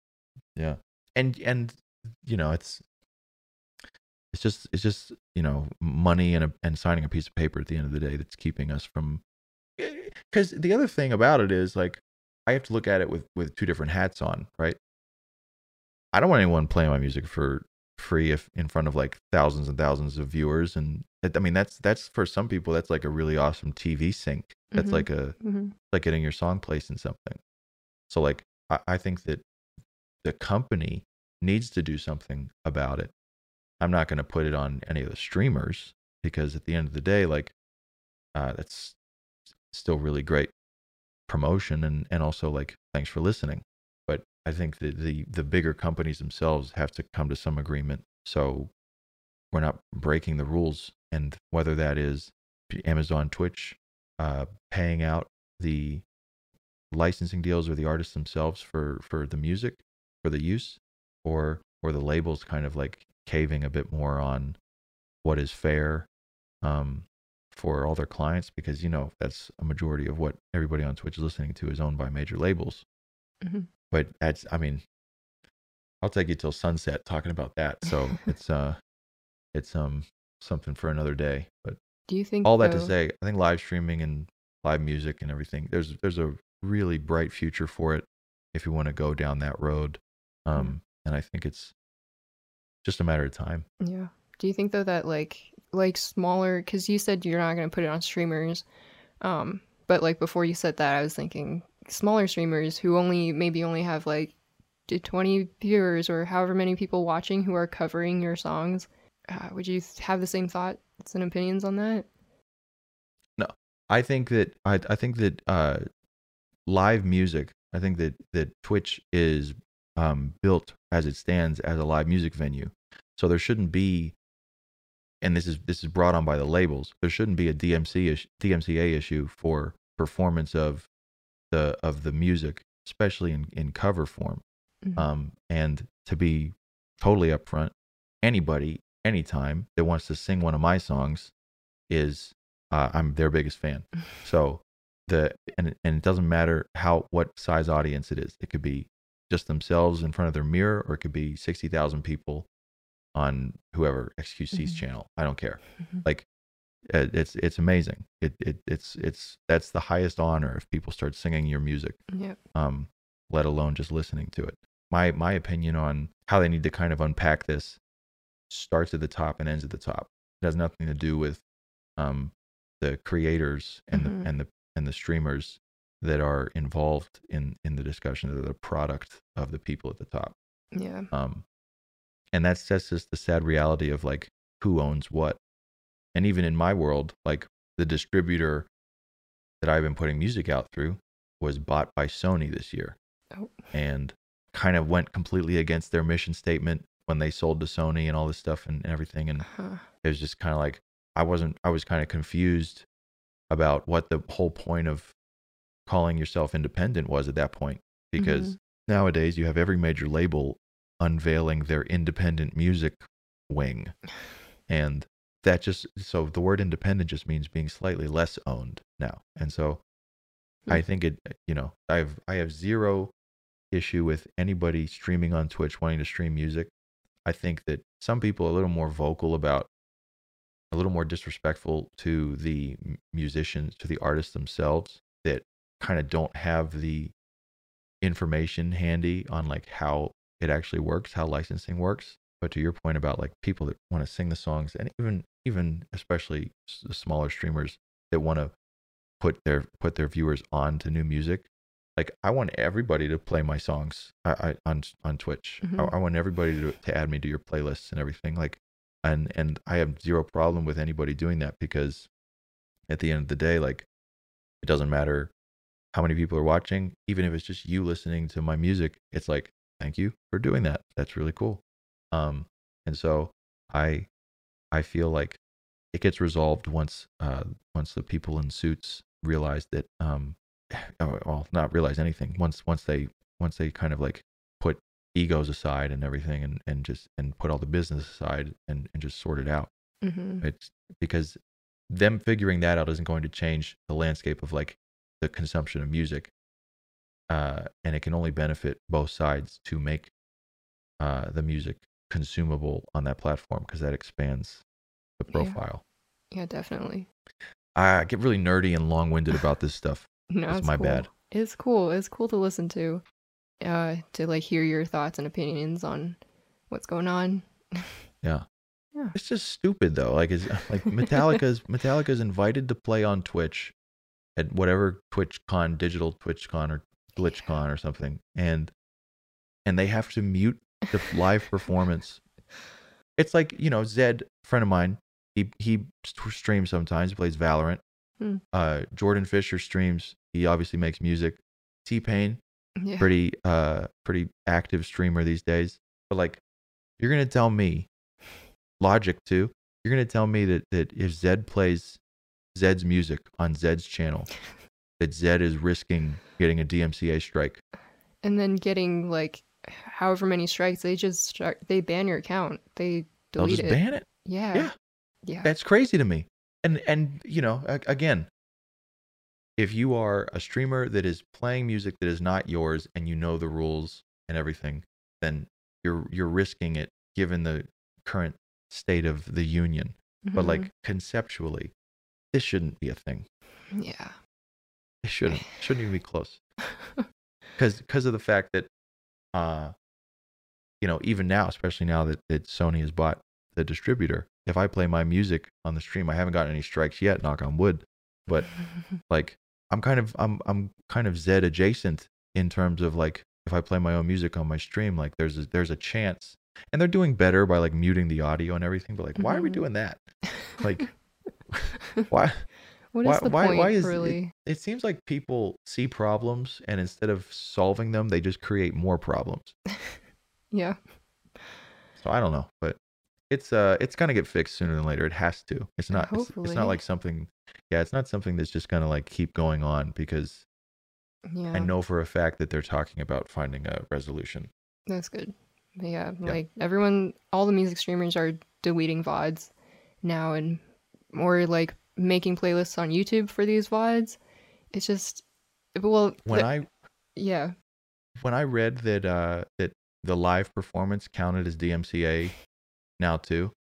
Yeah. And and you know, it's it's just it's just, you know, money and a, and signing a piece of paper at the end of the day that's keeping us from cuz the other thing about it is like I have to look at it with with two different hats on, right? I don't want anyone playing my music for free if in front of like thousands and thousands of viewers and I mean that's that's for some people that's like a really awesome TV sync. That's Mhm. like a hmm like getting your song placed in something. So like I, I think that the company needs to do something about it. I'm not going to put it on any of the streamers because at the end of the day, like uh, that's still really great promotion and and also like thanks for listening. But I think that the the bigger companies themselves have to come to some agreement so we're not breaking the rules and whether that is Amazon Twitch uh, paying out the licensing deals or the artists themselves for for the music for the use or or the labels kind of like caving a bit more on what is fair um for all their clients because you know that's a majority of what everybody on Twitch is listening to is owned by major labels Mhm. but that's i mean i'll take you till sunset talking about that so it's uh it's um something for another day but Do you think all that to say, I think live streaming and live music and everything, there's there's a really bright future for it if you want to go down that road. Um, Mm. and I think it's just a matter of time. Yeah. Do you think though that like like smaller cuz you said you're not going to put it on streamers um but like before you said that I was thinking smaller streamers who only maybe only have like 20 viewers or however many people watching who are covering your songs uh, would you have the same thoughts and opinions on that? No, I think that I I think that uh, live music. I think that that Twitch is um, built as it stands as a live music venue. So there shouldn't be, and this is this is brought on by the labels. There shouldn't be a DMC ish, DMCA issue for performance of the of the music, especially in in cover form. Mhm. Um, and to be totally upfront, anybody, anytime that wants to sing one of my songs is uh, I'm their biggest fan. So the and and it doesn't matter how what size audience it is. It could be just themselves in front of their mirror, or it could be sixty thousand people on whoever XQC's Mhm. channel. I don't care. Mhm. Like uh, it's it's amazing. It it it's it's that's the highest honor if people start singing your music Yep. um, let alone just listening to it. My my opinion on how they need to kind of unpack this starts at the top and ends at the top. It has nothing to do with um, the creators and Mhm. the and the and the streamers that are involved in in the discussion. They're the product of the people at the top. Yeah. Um, and that's that's just the sad reality of like who owns what. And even in my world, like the distributor that I've been putting music out through was bought by Sony this year. Oh. And kind of went completely against their mission statement when they sold to Sony and all this stuff and everything. And Huh. it was just kind of like I wasn't I was kind of confused about what the whole point of calling yourself independent was at that point because nowadays you have every major label unveiling their independent music wing. And that just so the word independent just means being slightly less owned now. And so Hmm. I think it you know, I've I have zero issue with anybody streaming on Twitch wanting to stream music. I think that some people are a little more vocal about a little more disrespectful to the musicians, to the artists themselves kind of don't have the information handy on like how it actually works, how licensing works. But to your point about like people that want to sing the songs and even even especially the smaller streamers that want to put their put their viewers on to new music, like I want everybody to play my songs I, I, on on Twitch. Mhm. I, I want everybody to, to add me to your playlists and everything. Like, and and I have zero problem with anybody doing that because at the end of the day, like it doesn't matter how many people are watching, even if it's just you listening to my music. It's like thank you for doing that. That's really cool. Um, and so I I feel like it gets resolved once uh once the people in suits realize that um oh, well not realize anything once once they once they kind of like put egos aside and everything and and just and put all the business aside and and just sort it out hmm it's because them figuring that out isn't going to change the landscape of like the consumption of music uh and it can only benefit both sides to make uh the music consumable on that platform because that expands the Yeah. profile Yeah, definitely. I get really nerdy and long-winded about this stuff. No, That's it's my cool. bad. It's cool. It's cool to listen to, uh, to like hear your thoughts and opinions on what's going on. Yeah. Yeah. It's just stupid though. Like is like Metallica's Metallica's invited to play on Twitch at whatever TwitchCon, digital TwitchCon or GlitchCon or something, and and they have to mute the live performance. It's like you know Zedd, friend of mine. He he streams sometimes. He plays Valorant. Hmm. Uh, Jordan Fisher streams. He obviously makes music. T Pain, Yeah. pretty uh pretty active streamer these days. But like you're gonna tell me Logic too, you're gonna tell me that that if Zedd plays Zedd's music on Zedd's channel, that Zed is risking getting a DMCA strike. And then getting like however many strikes, they just start, they ban your account. They delete They'll just it. ban it. Yeah. Yeah. Yeah. That's crazy to me. And and you know, again, if you are a streamer that is playing music that is not yours and you know the rules and everything, then you're you're risking it given the current state of the union. But Mhm. like conceptually, this shouldn't be a thing. yeah. It shouldn't shouldn't even be close. Because because of the fact that uh you know, even now, especially now that, that Sony has bought the distributor, if I play my music on the stream, I haven't gotten any strikes yet, knock on wood. But like I'm kind of I'm I'm kind of Zedd adjacent in terms of like if I play my own music on my stream, like there's a, there's a chance, and they're doing better by like muting the audio and everything. But like, why are we Mhm. doing that? Like, why? what is why- the why- point, why is it- really? It seems like people see problems, and instead of solving them, they just create more problems. Yeah. So I don't know, but it's uh it's gonna get fixed sooner than later. It has to. It's not. It's, it's not like something. Yeah, it's not something that's just gonna like keep going on because Yeah. I know for a fact that they're talking about finding a resolution. That's good. Yeah, Yeah. like everyone, all the music streamers are deleting VODs now and or like making playlists on YouTube for these VODs. It's just, well, When the- I yeah, when I read that uh that the live performance counted as DMCA now too,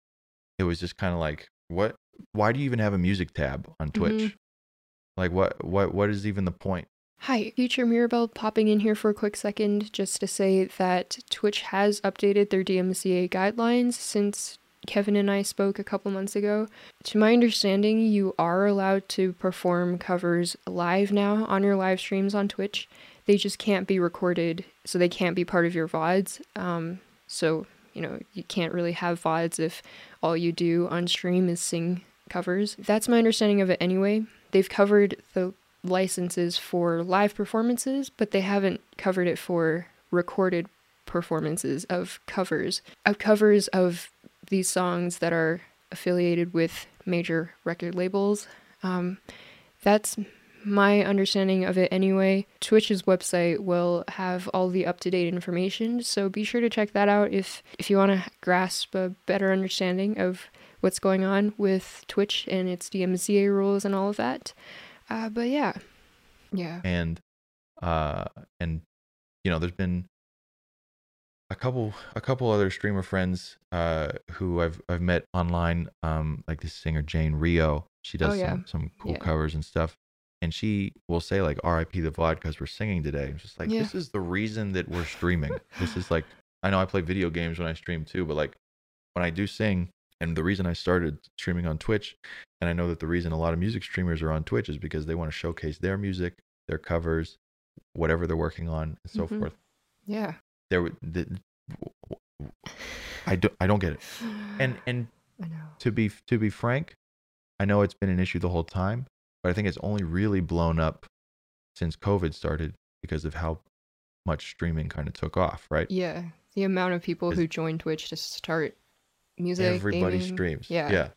it was just kind of like, what? Why do you even have a music tab on Twitch? Mhm. Like, what? What? What is even the point? Hi, future Mirabelle popping in here for a quick second just to say that Twitch has updated their DMCA guidelines since Kevin and I spoke a couple months ago. To my understanding, you are allowed to perform covers live now on your live streams on Twitch. They just can't be recorded, so they can't be part of your VODs. Um, so, you know, you can't really have VODs if all you do on stream is sing covers. That's my understanding of it anyway. They've covered the licenses for live performances, but they haven't covered it for recorded performances of covers. Of covers of these songs that are affiliated with major record labels. Um, that's my understanding of it anyway, Twitch's website will have all the up-to-date information, so be sure to check that out if if you want to grasp a better understanding of what's going on with Twitch and its DMCA rules and all of that. Uh, but yeah, Yeah. and uh and you know there's been a couple a couple other streamer friends uh who I've I've met online um like this singer Jane Rio she does Oh, yeah. some some cool Yeah. covers and stuff and she will say like RIP the VOD because we're singing today it's just like Yeah. this is the reason that we're streaming this is like I know I play video games when I stream too but like when I do sing and the reason I started streaming on Twitch and I know that the reason a lot of music streamers are on Twitch is because they want to showcase their music their covers, whatever they're working on, and so Mhm. forth. Yeah. There, the, I don't, I don't get it. And and I know. to be to be frank, I know it's been an issue the whole time, but I think it's only really blown up since COVID started because of how much streaming kind of took off, right? Yeah. The amount of people who join Twitch to start music. Everybody gaming. streams. Yeah. yeah.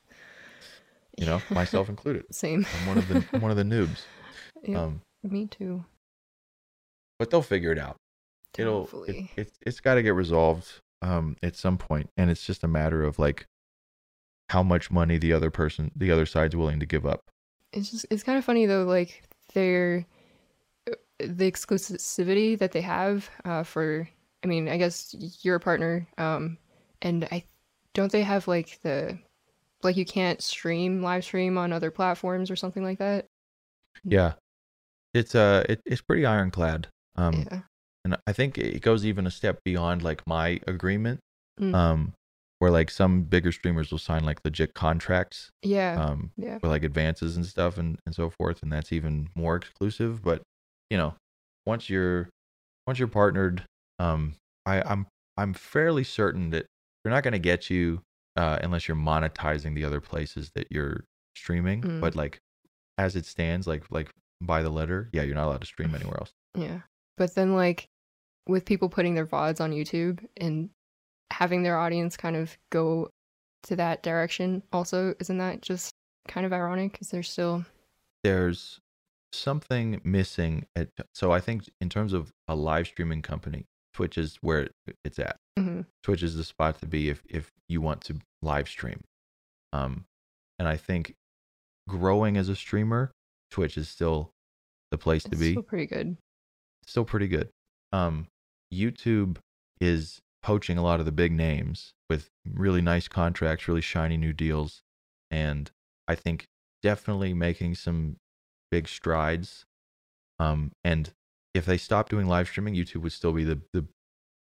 You know, myself included. Same. I'm one of the I'm one of the noobs. Yeah, Um, me too. but they'll figure it out. It'll it, Hopefully. it's it's got to get resolved um at some point and it's just a matter of like how much money the other person the other side's willing to give up It's just it's kind of funny though, like their the exclusivity that they have uh, for. I mean, I guess you're a partner, um, and I don't they have like the like you can't stream live stream on other platforms or something like that. yeah it's uh it, it's pretty ironclad um yeah. And i think it goes even a step beyond like my agreement Mm. um where like some bigger streamers will sign like legit contracts Yeah. um yeah. with like advances and stuff and and so forth and that's even more exclusive but you know once you're once you're partnered um i i'm i'm fairly certain that they're not going to get you uh unless you're monetizing the other places that you're streaming Mm. but like as it stands like like by the letter yeah you're not allowed to stream anywhere else Yeah. But then like with people putting their VODs on YouTube and having their audience kind of go to that direction also, isn't that just kind of ironic? Because they're still there's something missing at so i think in terms of a live streaming company twitch is where it's at Mhm. Twitch is the spot to be if if you want to live stream. Um, and I think growing as a streamer, Twitch is still the place to be. still pretty good. Still pretty good. Um, YouTube is poaching a lot of the big names with really nice contracts, really shiny new deals, and I think definitely making some big strides. Um, and if they stop doing live streaming, YouTube would still be the the,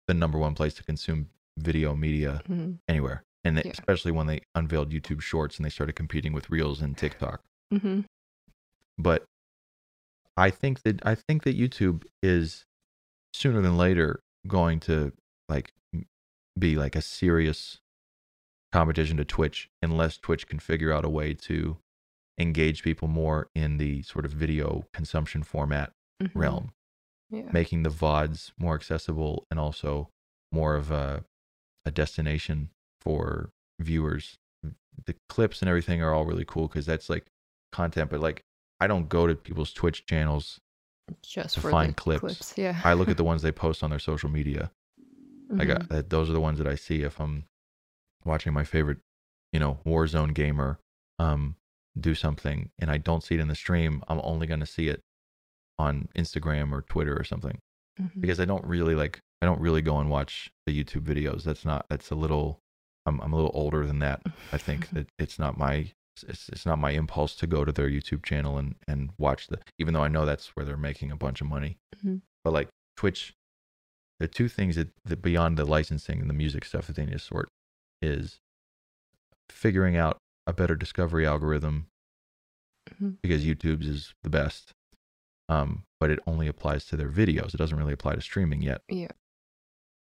the number one place to consume video media Mhm. anywhere. And Yeah. especially when they unveiled YouTube Shorts and they started competing with Reels and TikTok. Mhm. But I think that I think that YouTube is sooner than later going to like be like a serious competition to Twitch unless Twitch can figure out a way to engage people more in the sort of video consumption format Mhm. realm Yeah. making the VODs more accessible and also more of a, a destination for viewers. The clips and everything are all really cool because that's like content, but like I don't go to people's Twitch channels. Just to for find the clips. Yeah. I look at the ones they post on their social media. I Mhm. got that. Those are the ones that I see if I'm watching my favorite, you know, Warzone gamer um do something and I don't see it in the stream. I'm only going to see it on Instagram or Twitter or something Mhm. because I don't really like I don't really go and watch the YouTube videos. That's not that's a little I'm I'm a little older than that. I think that it's not my it's, it's not my impulse to go to their YouTube channel and and watch the even though I know that's where they're making a bunch of money. Mhm. But like Twitch the two things that, that beyond the licensing and the music stuff that they need to sort is figuring out a better discovery algorithm Mhm. because YouTube's is the best. Um, but it only applies to their videos. It doesn't really apply to streaming yet. Yeah.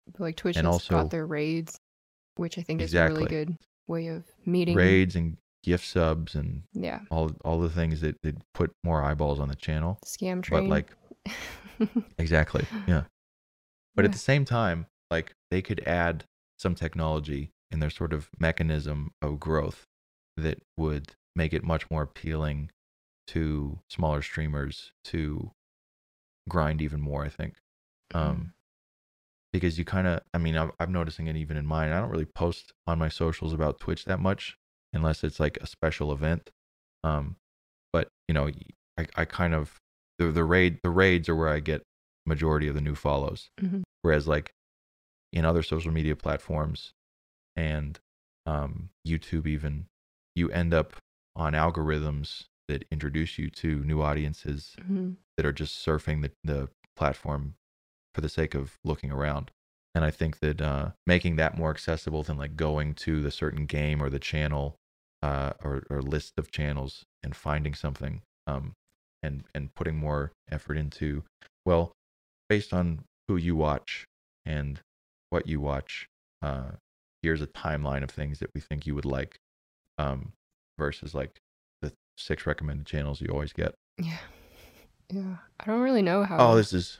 But like Twitch And has also- got their raids, which I think is a really good way of meeting. Raids and gift subs and Yeah. all all the things that, that put more eyeballs on the channel. Scam train But like exactly. Yeah. But Yeah. at the same time, like they could add some technology in their sort of mechanism of growth that would make it much more appealing to smaller streamers to grind even more. I think, um, because you kind of, I mean, I'm, I'm noticing it even in mine. I don't really post on my socials about Twitch that much unless it's like a special event. Um, but you know, I, I kind of the the raid the raids are where I get majority of the new follows. Mhm. Whereas like in other social media platforms and um, YouTube even, you end up on algorithms that introduce you to new audiences Mhm. that are just surfing the, the platform for the sake of looking around. And I think that uh, making that more accessible than like going to the certain game or the channel uh, or, or list of channels and finding something um, and, and putting more effort into, well, based on who you watch and what you watch, uh, here's a timeline of things that we think you would like um, versus like the six recommended channels you always get. Yeah. Yeah. I don't really know how Oh, this is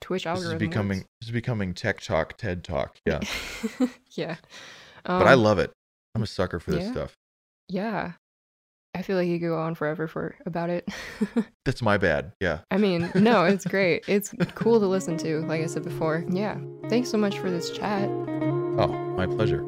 Twitch algorithm this is becoming works. this is becoming tech talk, TED talk. Yeah, yeah. but I Um, love it. I'm a sucker for this yeah. stuff. Yeah. I feel like you could go on forever for about it. That's my bad. Yeah. I mean, no, it's great. It's cool to listen to, like I said before. Yeah. Thanks so much for this chat. Oh, my pleasure.